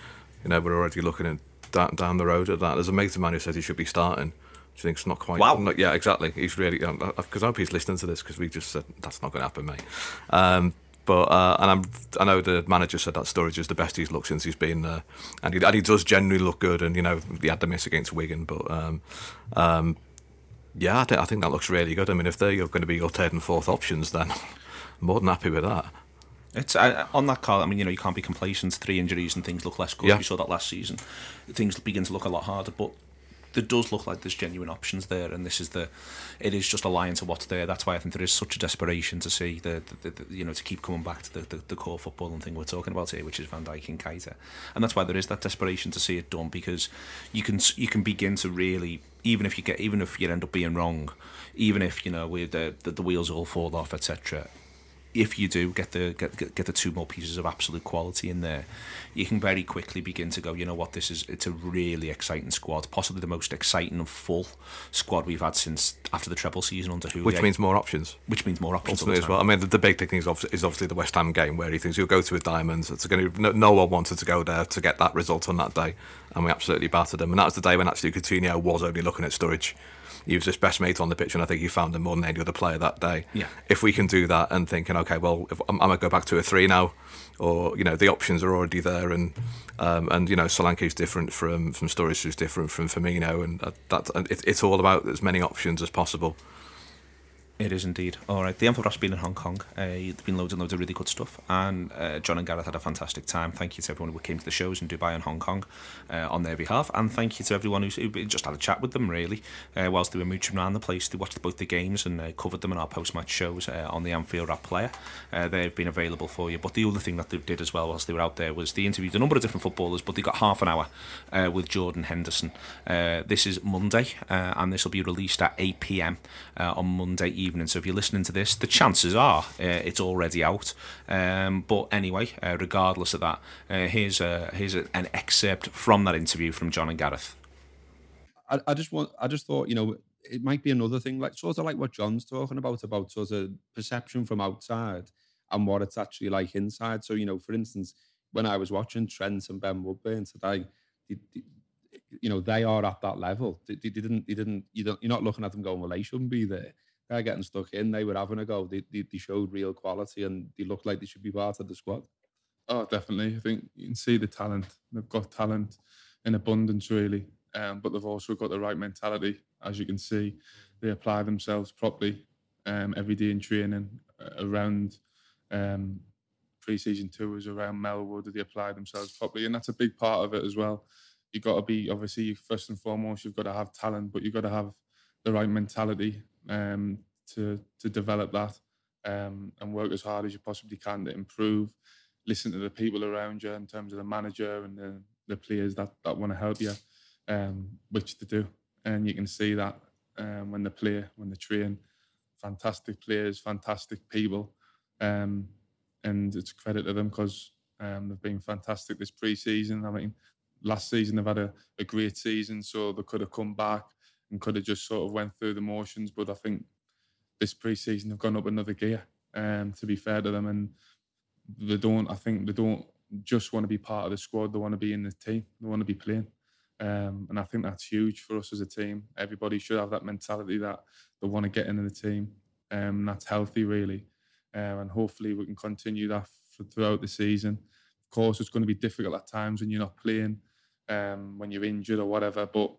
you know we're already looking at down, down the road at that. There's a mate of mine who says he should be starting. Do you think it's not quite? Wow. Not, yeah, exactly. He's really because I hope he's listening to this because we just said that's not going to happen, mate. Um, but uh, and I'm I know the manager said that Sturridge is the best he's looked since he's been there, and he, and he does generally look good. And you know he had the miss against Wigan, but um, um, yeah, I think, I think that looks really good. I mean, if they're going to be your third and fourth options, then I'm more than happy with that. It's uh, on that card. I mean, you know, you can't be complacent. Three injuries and things look less good. Yeah. We saw that last season. Things begin to look a lot harder, but there does look like there's genuine options there, and this is the. It is just aligned to what's there. That's why I think there is such a desperation to see the, the, the, the you know, to keep coming back to the, the, core football and thing we're talking about here, which is Van Dijk and Keita, and that's why there is that desperation to see it done because you can you can begin to really even if you get even if you end up being wrong, even if you know the the, the wheels all fall off, etc if you do get the get, get get the two more pieces of absolute quality in there, you can very quickly begin to go. You know what? This is it's a really exciting squad, possibly the most exciting and full squad we've had since after the treble season under Houllier. Which means more options. which means more options as well. I mean, the, the big thing is obviously, is obviously the West Ham game where he thinks he'll go to with diamonds. It's going to no, no one wanted to go there to get that result on that day, and we absolutely battered them. And that was the day when actually Coutinho was only looking at Sturridge. He was his best mate on the pitch, and I think he found him more than any other player that day. Yeah. If we can do that and thinking, okay, well, if, I'm, I'm going to go back to a three now, or you know, the options are already there, and um, and you know, Solanke's different from from Sturridge, who's different from Firmino, and that, that and it, it's all about as many options as possible. It is indeed. All right. The Wrap's been in Hong Kong. Uh, there's been loads and loads of really good stuff. And uh, John and Gareth had a fantastic time. Thank you to everyone who came to the shows in Dubai and Hong Kong uh, on their behalf. And thank you to everyone who just had a chat with them, really, uh, whilst they were mooching around the place. They watched both the games and uh, covered them in our post match shows uh, on the Anfield Wrap player. They've been available for you. But the other thing that they did as well whilst they were out there was they interviewed a number of different footballers, but they got half an hour with Jordan Henderson. This is Monday, and this will be released at 8 pm on Monday evening. So if you're listening to this, the chances are uh, it's already out. Um, but anyway, uh, regardless of that, uh, here's uh, here's a, an excerpt from that interview from John and Gareth. I, I just want I just thought, you know, it might be another thing, like sort of like what John's talking about, about sort of perception from outside and what it's actually like inside. So, you know, for instance, when I was watching Trent and Ben Woodburn today, they, they, you know, they are at that level. They, they didn't, they didn't, you don't, you're not looking at them going, well, they shouldn't be there. They're getting stuck in. They were having a go. They, they, they showed real quality and they looked like they should be part of the squad. Oh, definitely. I think you can see the talent. They've got talent in abundance, really. Um, but they've also got the right mentality. As you can see, they apply themselves properly um, every day in training uh, around um, pre-season tours around Melwood. They apply themselves properly, and that's a big part of it as well. You've got to be obviously first and foremost. You've got to have talent, but you've got to have the right mentality um, to to develop that um, and work as hard as you possibly can to improve. Listen to the people around you in terms of the manager and the, the players that, that want to help you, um, which to do. And you can see that um, when they play, when they train. Fantastic players, fantastic people. Um, and it's credit to them because um, they've been fantastic this pre-season. I mean, last season they've had a, a great season, so they could have come back and could have just sort of went through the motions. But I think this pre-season they've gone up another gear. Um, to be fair to them, and they don't. I think they don't just want to be part of the squad. They want to be in the team. They want to be playing. Um, and I think that's huge for us as a team. Everybody should have that mentality that they want to get into the team. Um, and that's healthy, really. Um, and hopefully we can continue that for, throughout the season. Of course, it's going to be difficult at times when you're not playing, um, when you're injured or whatever. But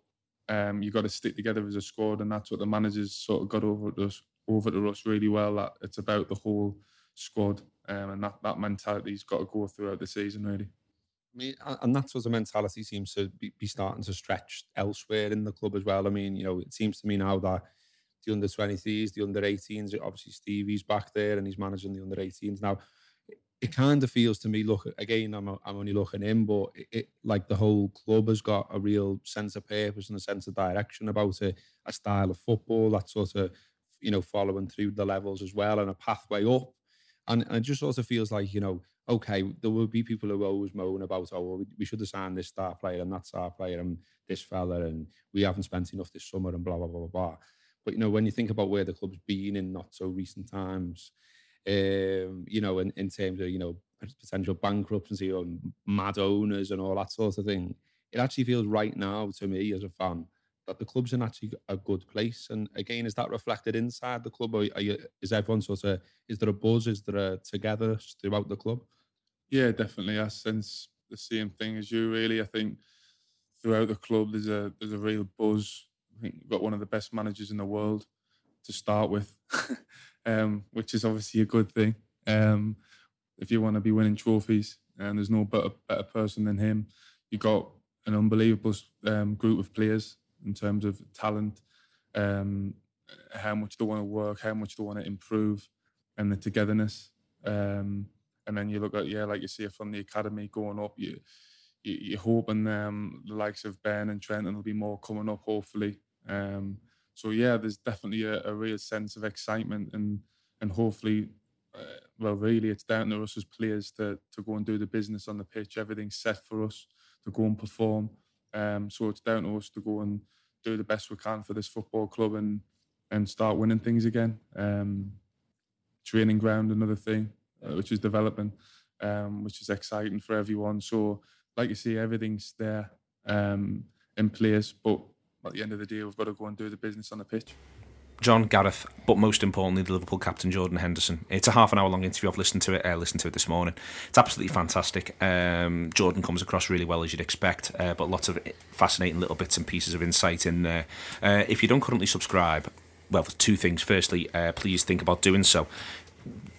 um, you've got to stick together as a squad, and that's what the managers sort of got over to us, over to us really well. That it's about the whole squad, um, and that that mentality's got to go throughout the season, really. I mean, and that sort of mentality seems to be, starting to stretch elsewhere in the club as well. I mean, you know, it seems to me now that the under 23s, the under 18s, obviously Stevie's back there and he's managing the under 18s now. It kind of feels to me, look again, I'm, I'm only looking in, but it, it, like the whole club has got a real sense of purpose and a sense of direction about it, a style of football that sort of, you know, following through the levels as well and a pathway up. And, and it just also feels like, you know, okay, there will be people who always moan about, oh, well, we should have signed this star player and that star player and this fella, and we haven't spent enough this summer and blah, blah, blah, blah, blah. But, you know, when you think about where the club's been in not so recent times, um, you know, in, in terms of, you know, potential bankruptcy or mad owners and all that sort of thing, it actually feels right now to me as a fan that the club's in actually a good place. And again, is that reflected inside the club? Or you, is everyone sort of, is there a buzz? Is there a together throughout the club? Yeah, definitely. I sense the same thing as you. Really, I think throughout the club there's a there's a real buzz. I think we've got one of the best managers in the world to start with, um, which is obviously a good thing. Um, if you want to be winning trophies, and there's no better better person than him. You got an unbelievable um, group of players in terms of talent, um, how much they want to work, how much they want to improve, and the togetherness. Um, and then you look at yeah, like you see from the academy going up. You, you you're hoping um, the likes of Ben and Trent and there'll be more coming up, hopefully. Um, so yeah, there's definitely a, a, real sense of excitement and and hopefully, uh, well, really, it's down to us as players to to go and do the business on the pitch. Everything's set for us to go and perform. Um, so it's down to us to go and do the best we can for this football club and and start winning things again. Um, training ground, another thing uh, which is developing, um, which is exciting for everyone. So, like you see, everything's there um, in place, but at the end of the day, we've got to go and do the business on the pitch. John Gareth, but most importantly, the Liverpool captain Jordan Henderson. It's a half an hour long interview. I've listened to it. Uh, listened to it this morning. It's absolutely fantastic. Um, Jordan comes across really well as you'd expect, uh, but lots of fascinating little bits and pieces of insight in there. Uh, if you don't currently subscribe, well, two things. Firstly, uh, please think about doing so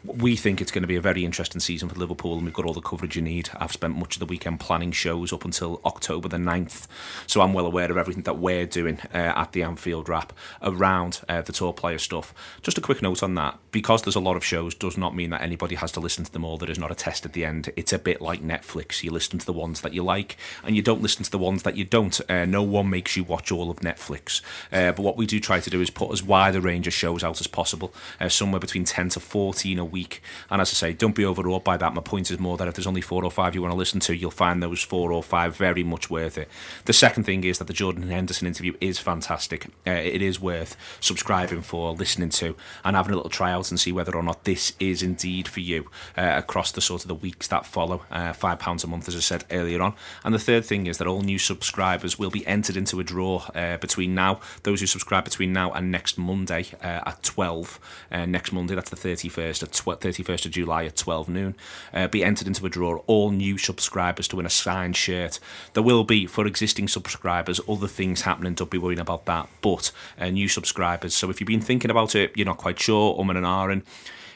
we think it's going to be a very interesting season for Liverpool and we've got all the coverage you need. I've spent much of the weekend planning shows up until October the 9th, so I'm well aware of everything that we're doing uh, at the Anfield Wrap around uh, the TAW player stuff. Just a quick note on that because there's a lot of shows does not mean that anybody has to listen to them all. There is not a test at the end. It's a bit like Netflix. You listen to the ones that you like and you don't listen to the ones that you don't. Uh, no one makes you watch all of Netflix. Uh, but what we do try to do is put as wide a range of shows out as possible, uh, somewhere between 10 to 14 a week. And as I say, don't be overawed by that. My point is more that if there's only four or five you want to listen to, you'll find those four or five very much worth it. The second thing is that the Jordan Henderson interview is fantastic. Uh, it is worth subscribing for, listening to, and having a little try out and see whether or not this is indeed for you uh, across the sort of the weeks that follow. Uh, Five pounds a month, as I said earlier on. And the third thing is that all new subscribers will be entered into a draw uh, between now, those who subscribe between now and next Monday uh, at 12. Uh, next Monday, that's the 31st at 12, 31st of July at 12 noon, uh, be entered into a draw. All new subscribers to win a signed shirt. There will be for existing subscribers other things happening. Don't be worrying about that. But uh, new subscribers. So if you've been thinking about it, you're not quite sure, um and an ahhing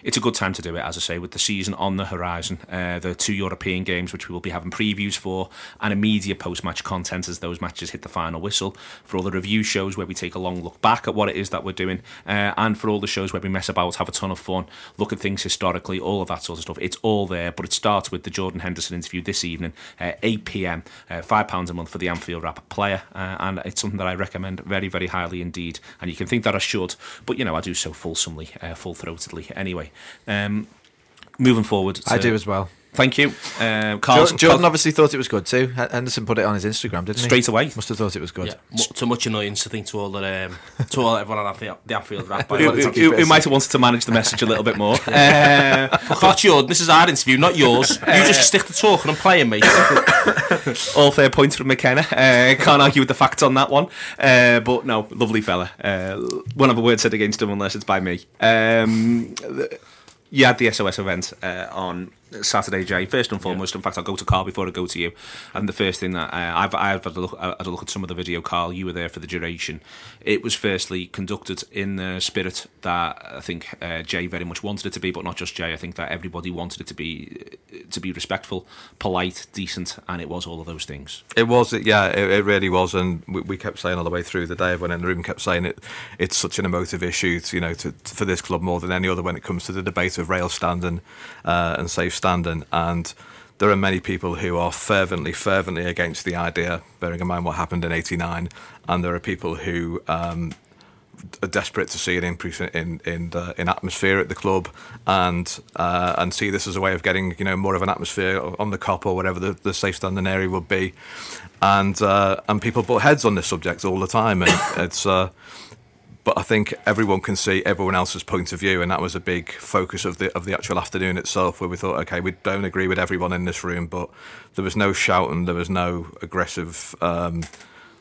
it's a good time to do it, as I say, with the season on the horizon. Uh, the two European games, which we will be having previews for, and immediate post match content as those matches hit the final whistle. For all the review shows where we take a long look back at what it is that we're doing, uh, and for all the shows where we mess about, have a ton of fun, look at things historically, all of that sort of stuff. It's all there, but it starts with the Jordan Henderson interview this evening, uh, 8 pm, uh, £5 a month for the Anfield Wrap player, uh, and it's something that I recommend very, very highly indeed. And you can think that I should, but you know, I do so fulsomely, uh, full throatedly anyway. Um, moving forward, I do as well. Thank you, uh, Karl. Jo- Jordan obviously thought it was good too. H- Henderson put it on his Instagram, didn't he? Straight away. Must have thought it was good. Yeah, mu- to much annoyance, I think, to all the um, to all everyone on the, the Anfield Wrap. who, who- who- who might have wanted to manage the message a little bit more. Uh, Got Jordan, this is our interview, not yours. You just stick to talking and playing, mate. all fair points from McKenna. Uh, can't argue with the facts on that one. Uh, but no, lovely fella. Uh, won't a word said against him unless it's by me. Um, you had the SOS event uh, on Saturday, Jay. First and foremost, in fact, I'll go to Karl before I go to you. And the first thing that uh, I've, I've had, a look, I had a look at some of the video, Karl. You were there for the duration. It was firstly conducted in the spirit that I think uh, Jay very much wanted it to be, but not just Jay. I think that everybody wanted it to be to be respectful, polite, decent, and it was all of those things. It was, yeah, it, it really was, and we, we kept saying all the way through the day. Everyone in the room kept saying it. It's such an emotive issue, to, you know, to, for this club more than any other when it comes to the debate of rail standing uh, and safe standing. And there are many people who are fervently, fervently against the idea, bearing in mind what happened in '89, and there are people who. Um, are desperate to see an increase in in uh, in atmosphere at the club, and uh, and see this as a way of getting you know more of an atmosphere on the Kop or whatever the, the safe standing area would be, and uh, and people butt heads on this subject all the time, and it's. Uh, but I think everyone can see everyone else's point of view, and that was a big focus of the of the actual afternoon itself, where we thought, okay, we don't agree with everyone in this room, but there was no shouting, there was no aggressive um,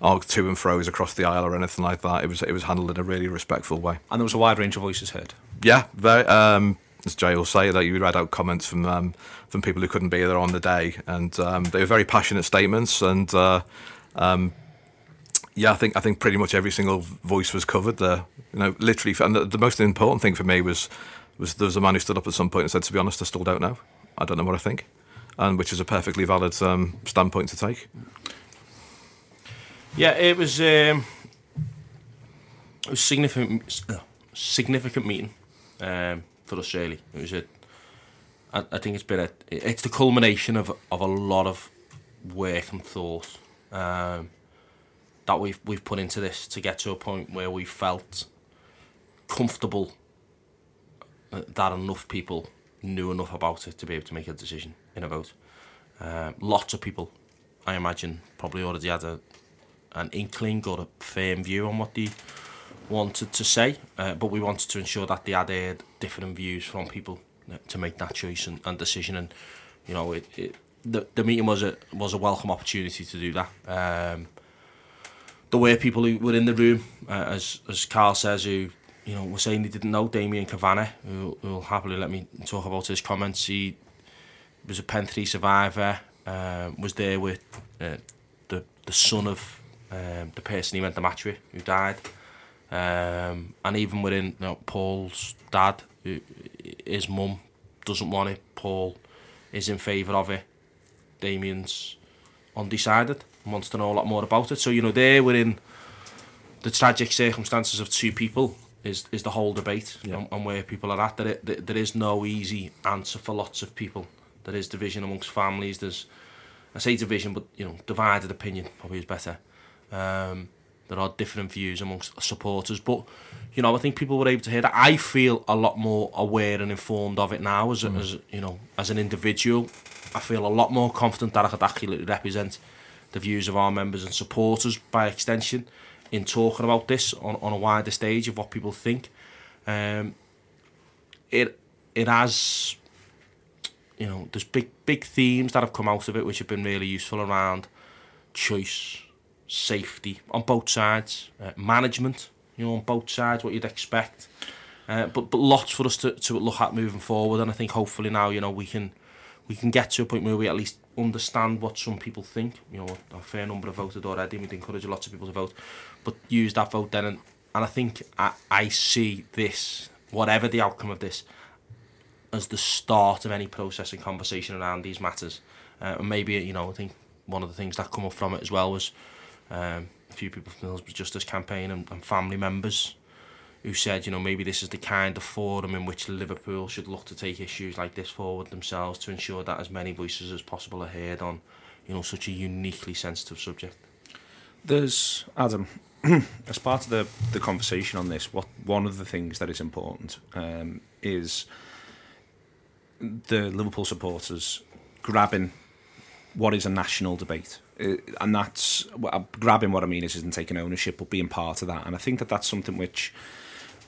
arg to and fro's across the aisle or anything like that. It was it was handled in a really respectful way. And there was a wide range of voices heard. Yeah, very. Um, as Jay will say, that you read out comments from um, from people who couldn't be there on the day, and um, they were very passionate statements. And uh, um, yeah, I think I think pretty much every single voice was covered there. You know, literally. And the, the most important thing for me was was there was a man who stood up at some point and said, "To be honest, I still don't know. I don't know what I think," and which is a perfectly valid um, standpoint to take. Yeah, it was um, it was significant uh, significant meeting um, for us really. It was a I, I think it's been a it's the culmination of of a lot of work and thought um, that we've we've put into this to get to a point where we felt comfortable uh, that enough people knew enough about it to be able to make a decision in a vote. Um, lots of people, I imagine, probably already had a an inkling or a firm view on what they wanted to say, uh, but we wanted to ensure that they had heard different views from people uh, to make that choice and, and decision. And you know, it, it the the meeting was a was a welcome opportunity to do that. Um, there were people who were in the room, uh, as as Karl says, who you know were saying they didn't know Damien Cavanagh, who will happily let me talk about his comments. He was a Pen three survivor, uh, was there with uh, the the son of um, the person he went to match with, who died. Um, and even within you know, Paul's dad, who, his mum doesn't want it. Paul is in favour of it. Damien's undecided wants to know a lot more about it. So you know, there within the tragic circumstances of two people is is the whole debate Yeah. and, and where people are at. There, there, there is no easy answer for lots of people. There is division amongst families. There's I say division, but you know, divided opinion probably is better. Um, there are different views amongst supporters, but you know, I think people were able to hear that. I feel a lot more aware and informed of it now as, a, as you know, as an individual. I feel a lot more confident that I could actually represent the views of our members and supporters by extension in talking about this on, on a wider stage of what people think. Um, it it has you know there's big big themes that have come out of it which have been really useful around choice safety on both sides uh, management you know on both sides what you'd expect uh, but but lots for us to, to look at moving forward and I think hopefully now you know we can we can get to a point where we at least understand what some people think you know a fair number have voted already we'd encourage lots of people to vote but use that vote then and, and I think I, I see this whatever the outcome of this as the start of any process and conversation around these matters. Uh, and maybe, you know, I think one of the things that come up from it as well was um, a few people from the Hillsborough Justice Campaign and, and family members who said, you know, maybe this is the kind of forum in which Liverpool should look to take issues like this forward themselves to ensure that as many voices as possible are heard on, you know, such a uniquely sensitive subject. There's Adam. as part of the, the conversation on this, what one of the things that is important um, is the Liverpool supporters grabbing what is a national debate. Uh, and that's uh, grabbing what I mean is isn't taking ownership but being part of that. And I think that that's something which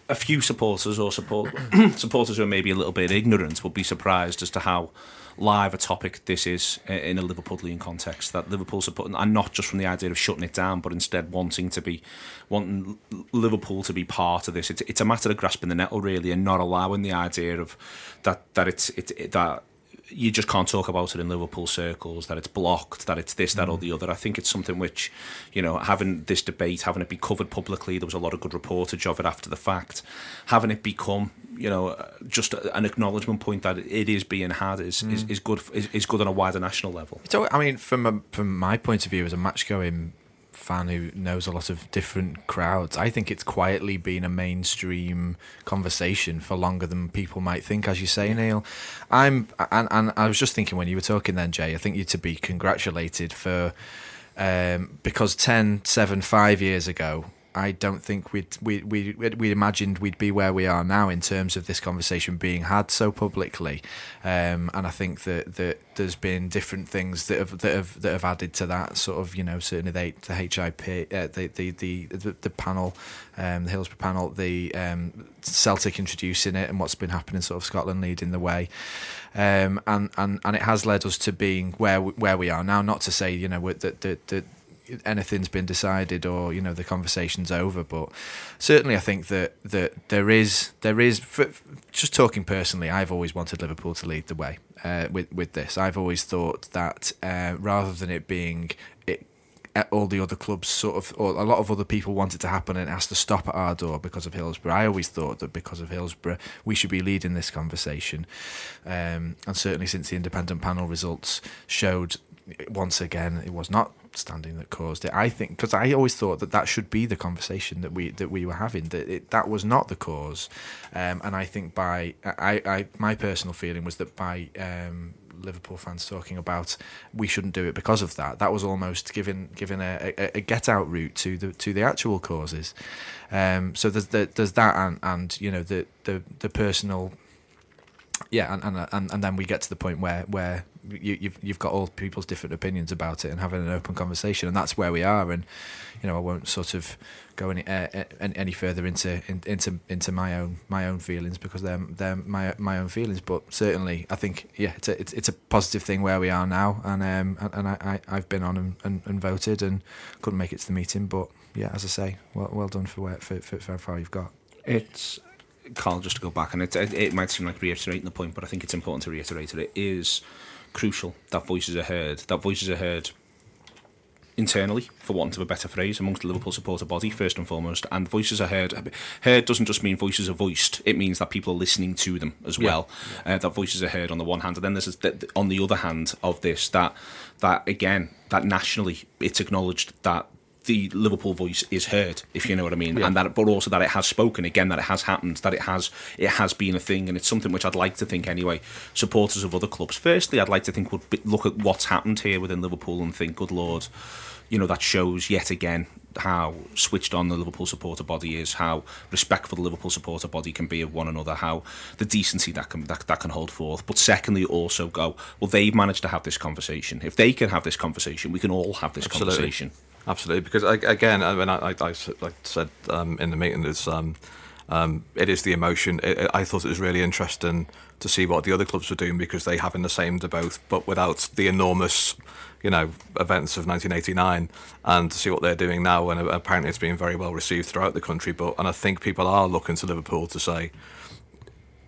a few supporters or support supporters who are maybe a little bit ignorant will be surprised as to how live a topic this is in a Liverpudlian context. That Liverpool support and not just from the idea of shutting it down, but instead wanting to be wanting Liverpool to be part of this. It's it's a matter of grasping the nettle really and not allowing the idea of that that it's it, it that you just can't talk about it in Liverpool circles, that it's blocked, that it's this, that, or mm. the other. I think it's something which, you know, having this debate, having it be covered publicly, there was a lot of good reportage of it after the fact, having it become, you know, just an acknowledgement point that it is being had is, is, mm. is good is, is good on a wider national level. So I mean, from a, from my point of view as a match going fan who knows a lot of different crowds, I think it's quietly been a mainstream conversation for longer than people might think. As you say, Neil, I'm and and I was just thinking when you were talking then, Jay. I think you're to be congratulated for um, because 10, 7, 5 years ago. I don't think we'd we we we imagined we'd be where we are now in terms of this conversation being had so publicly, um, and I think that, that there's been different things that have that have that have added to that sort of you know certainly the, the HIP uh, the, the the the panel, um, the Hillsborough panel, the um, Celtic introducing it and what's been happening sort of Scotland leading the way, um, and and and it has led us to being where we, where we are now. Not to say you know that that that anything's been decided or you know the conversation's over but certainly I think that that there is there is for, just talking personally I've always wanted Liverpool to lead the way uh, with with this. I've always thought that uh, rather than it being it uh, all the other clubs sort of or a lot of other people want it to happen and it has to stop at our door because of Hillsborough I always thought that because of Hillsborough we should be leading this conversation. Um, and certainly since the independent panel results showed once again it was not standing that caused it i think because i always thought that that should be the conversation that we that we were having that it, that was not the cause um, and i think by I, I my personal feeling was that by um, Liverpool fans talking about we shouldn't do it because of that. That was almost giving giving a, a, a get out route to the to the actual causes. Um, so there's the, there's that and, and you know the the the personal yeah, and, and and and then we get to the point where where you, you've you've got all people's different opinions about it and having an open conversation, and that's where we are. And you know, I won't sort of go any uh, any further into in, into into my own my own feelings because they're they're my my own feelings. But certainly, I think yeah, it's a it's, it's a positive thing where we are now, and um and, and I, I I've been on and, and, and voted and couldn't make it to the meeting, but yeah, as I say, well well done for where for for, for how far you've got. It's Karl, just to go back, and it, it, it might seem like reiterating the point, but I think it's important to reiterate it. It is crucial that voices are heard. That voices are heard internally, for want of a better phrase, amongst the Liverpool supporter body, first and foremost, and voices are heard. Heard doesn't just mean voices are voiced, it means that people are listening to them as well. Uh, that voices are heard on the one hand, and then there's on the other hand of this, that, that again, that nationally it's acknowledged that the Liverpool voice is heard, if you know what I mean, and that, but also that it has spoken again, that it has happened, that it has, it has been a thing, and it's something which I'd like to think anyway. Supporters of other clubs, firstly, I'd like to think would look at what's happened here within Liverpool and think, good lord, you know, that shows yet again how switched on the Liverpool supporter body is, how respectful the Liverpool supporter body can be of one another, how the decency that can that, that can hold forth. But secondly, also go well. They've managed to have this conversation. If they can have this conversation, we can all have this Absolutely. conversation. Absolutely, because again, I mean, I, I, I said um, in the meeting, it's, um, um, it is the emotion. It, it- I thought it was really interesting to see what the other clubs were doing because they have in the same both, but without the enormous, you know, events of 1989, and to see what they're doing now. And apparently, it's being very well received throughout the country. But and I think people are looking to Liverpool to say,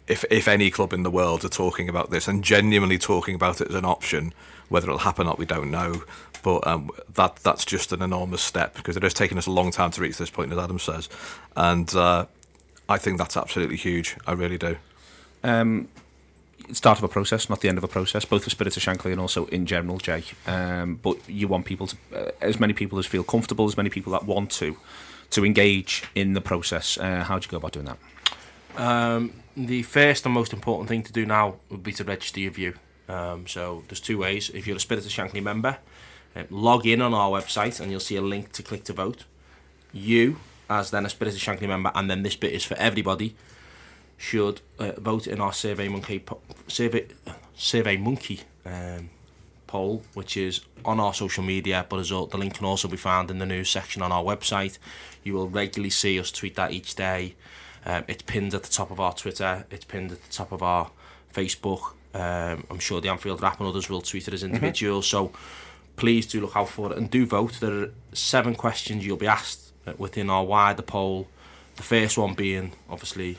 if if any club in the world are talking about this and genuinely talking about it as an option, whether it'll happen or not, we don't know. But um, that that's just an enormous step because it has taken us a long time to reach this point, as Adam says, and uh, I think that's absolutely huge. I really do. start of a process, not the end of a process, both for Spirit of Shankly and also in general, Jay. Um, but you want people to, uh, as many people as feel comfortable, as many people that want to, to engage in the process. Uh, how do you go about doing that? Um, the first and most important thing to do now would be to register your view. Um, so there's two ways. If you're a Spirit of Shankly member, uh, log in on our website and you'll see a link to click to vote. You, as then a Spirit of Shankly member, and then this bit is for everybody, should uh, vote in our Survey Monkey po- Survey Survey Monkey um, poll, which is on our social media, but the link can also be found in the news section on our website. You will regularly see us tweet that each day. Um, it's pinned at the top of our Twitter. It's pinned at the top of our Facebook. Um, I'm sure the Anfield Wrap and others will tweet it as individuals. So please do look out for it and do vote. There are seven questions you'll be asked uh, within our wider poll. The first one being obviously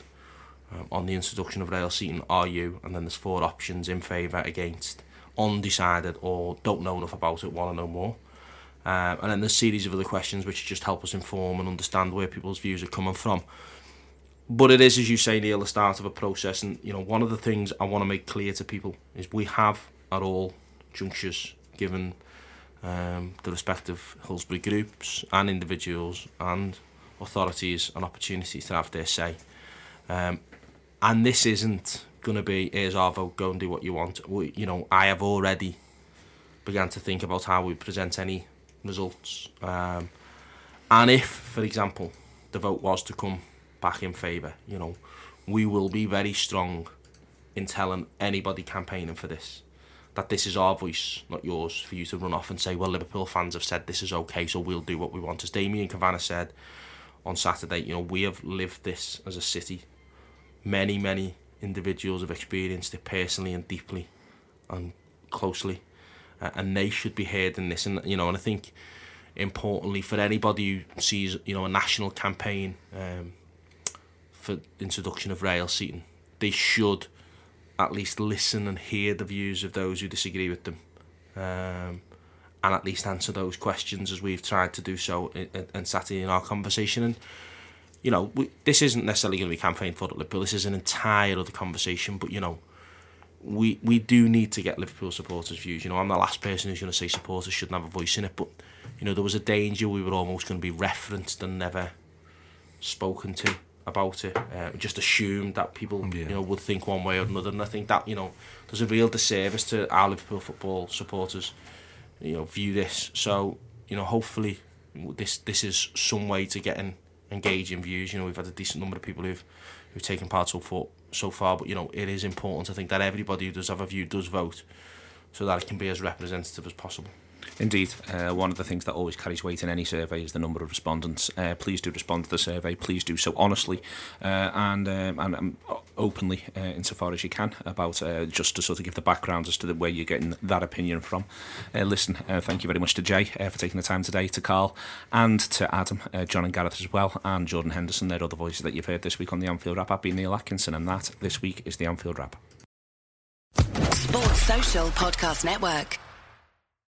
um, on the introduction of rail seating, are you? And then there's four options in favour, against, undecided, or don't know enough about it, want to know more. Um, and then there's a series of other questions which just help us inform and understand where people's views are coming from. But it is, as you say, Neil, the start of a process. And, you know, one of the things I want to make clear to people is we have at all junctures given um, the respective Hillsborough groups and individuals and authorities an opportunity to have their say. Um, and this isn't going to be here's our vote, go and do what you want. We, you know, I have already began to think about how we present any results. Um, and if, for example, the vote was to come back in favour, you know, we will be very strong in telling anybody campaigning for this that this is our voice, not yours, for you to run off and say, well, Liverpool fans have said this is okay, so we'll do what we want. As Damien Cavanagh said on Saturday, you know, we have lived this as a city. Many, many individuals have experienced it personally and deeply and closely, uh, and they should be heard in this. And you know, and I think importantly for anybody who sees you know a national campaign um, for introduction of rail seating, they should at least listen and hear the views of those who disagree with them, um, and at least answer those questions as we've tried to do so in, in, in in our conversation. And you know, we, this isn't necessarily going to be campaign for Liverpool. This is an entire other conversation. But you know, we we do need to get Liverpool supporters' views. You know, I'm the last person who's going to say supporters shouldn't have a voice in it. But you know, there was a danger we were almost going to be referenced and never spoken to about it. Uh, just assumed that people, you know, would think one way or another. And I think that you know, there's a real disservice to our Liverpool football supporters. You know, view this. So you know, hopefully, this this is some way to getting engaging views. You know, we've had a decent number of people who've who've taken part so far so far. But you know, it is important I think that everybody who does have a view does vote, so that it can be as representative as possible. Indeed, uh, one of the things that always carries weight in any survey is the number of respondents. Uh, please do respond to the survey. Please do so honestly uh, and, um, and um, openly, uh, insofar as you can, about uh, just to sort of give the background as to the, where you're getting that opinion from. Uh, listen, thank you very much to Jay for taking the time today, to Karl, and to Adam, John, and Gareth as well, and Jordan Henderson. They're other voices that you've heard this week on the Anfield Wrap. I've been Neil Atkinson, and that this week is the Anfield Wrap. Sports Social Podcast Network.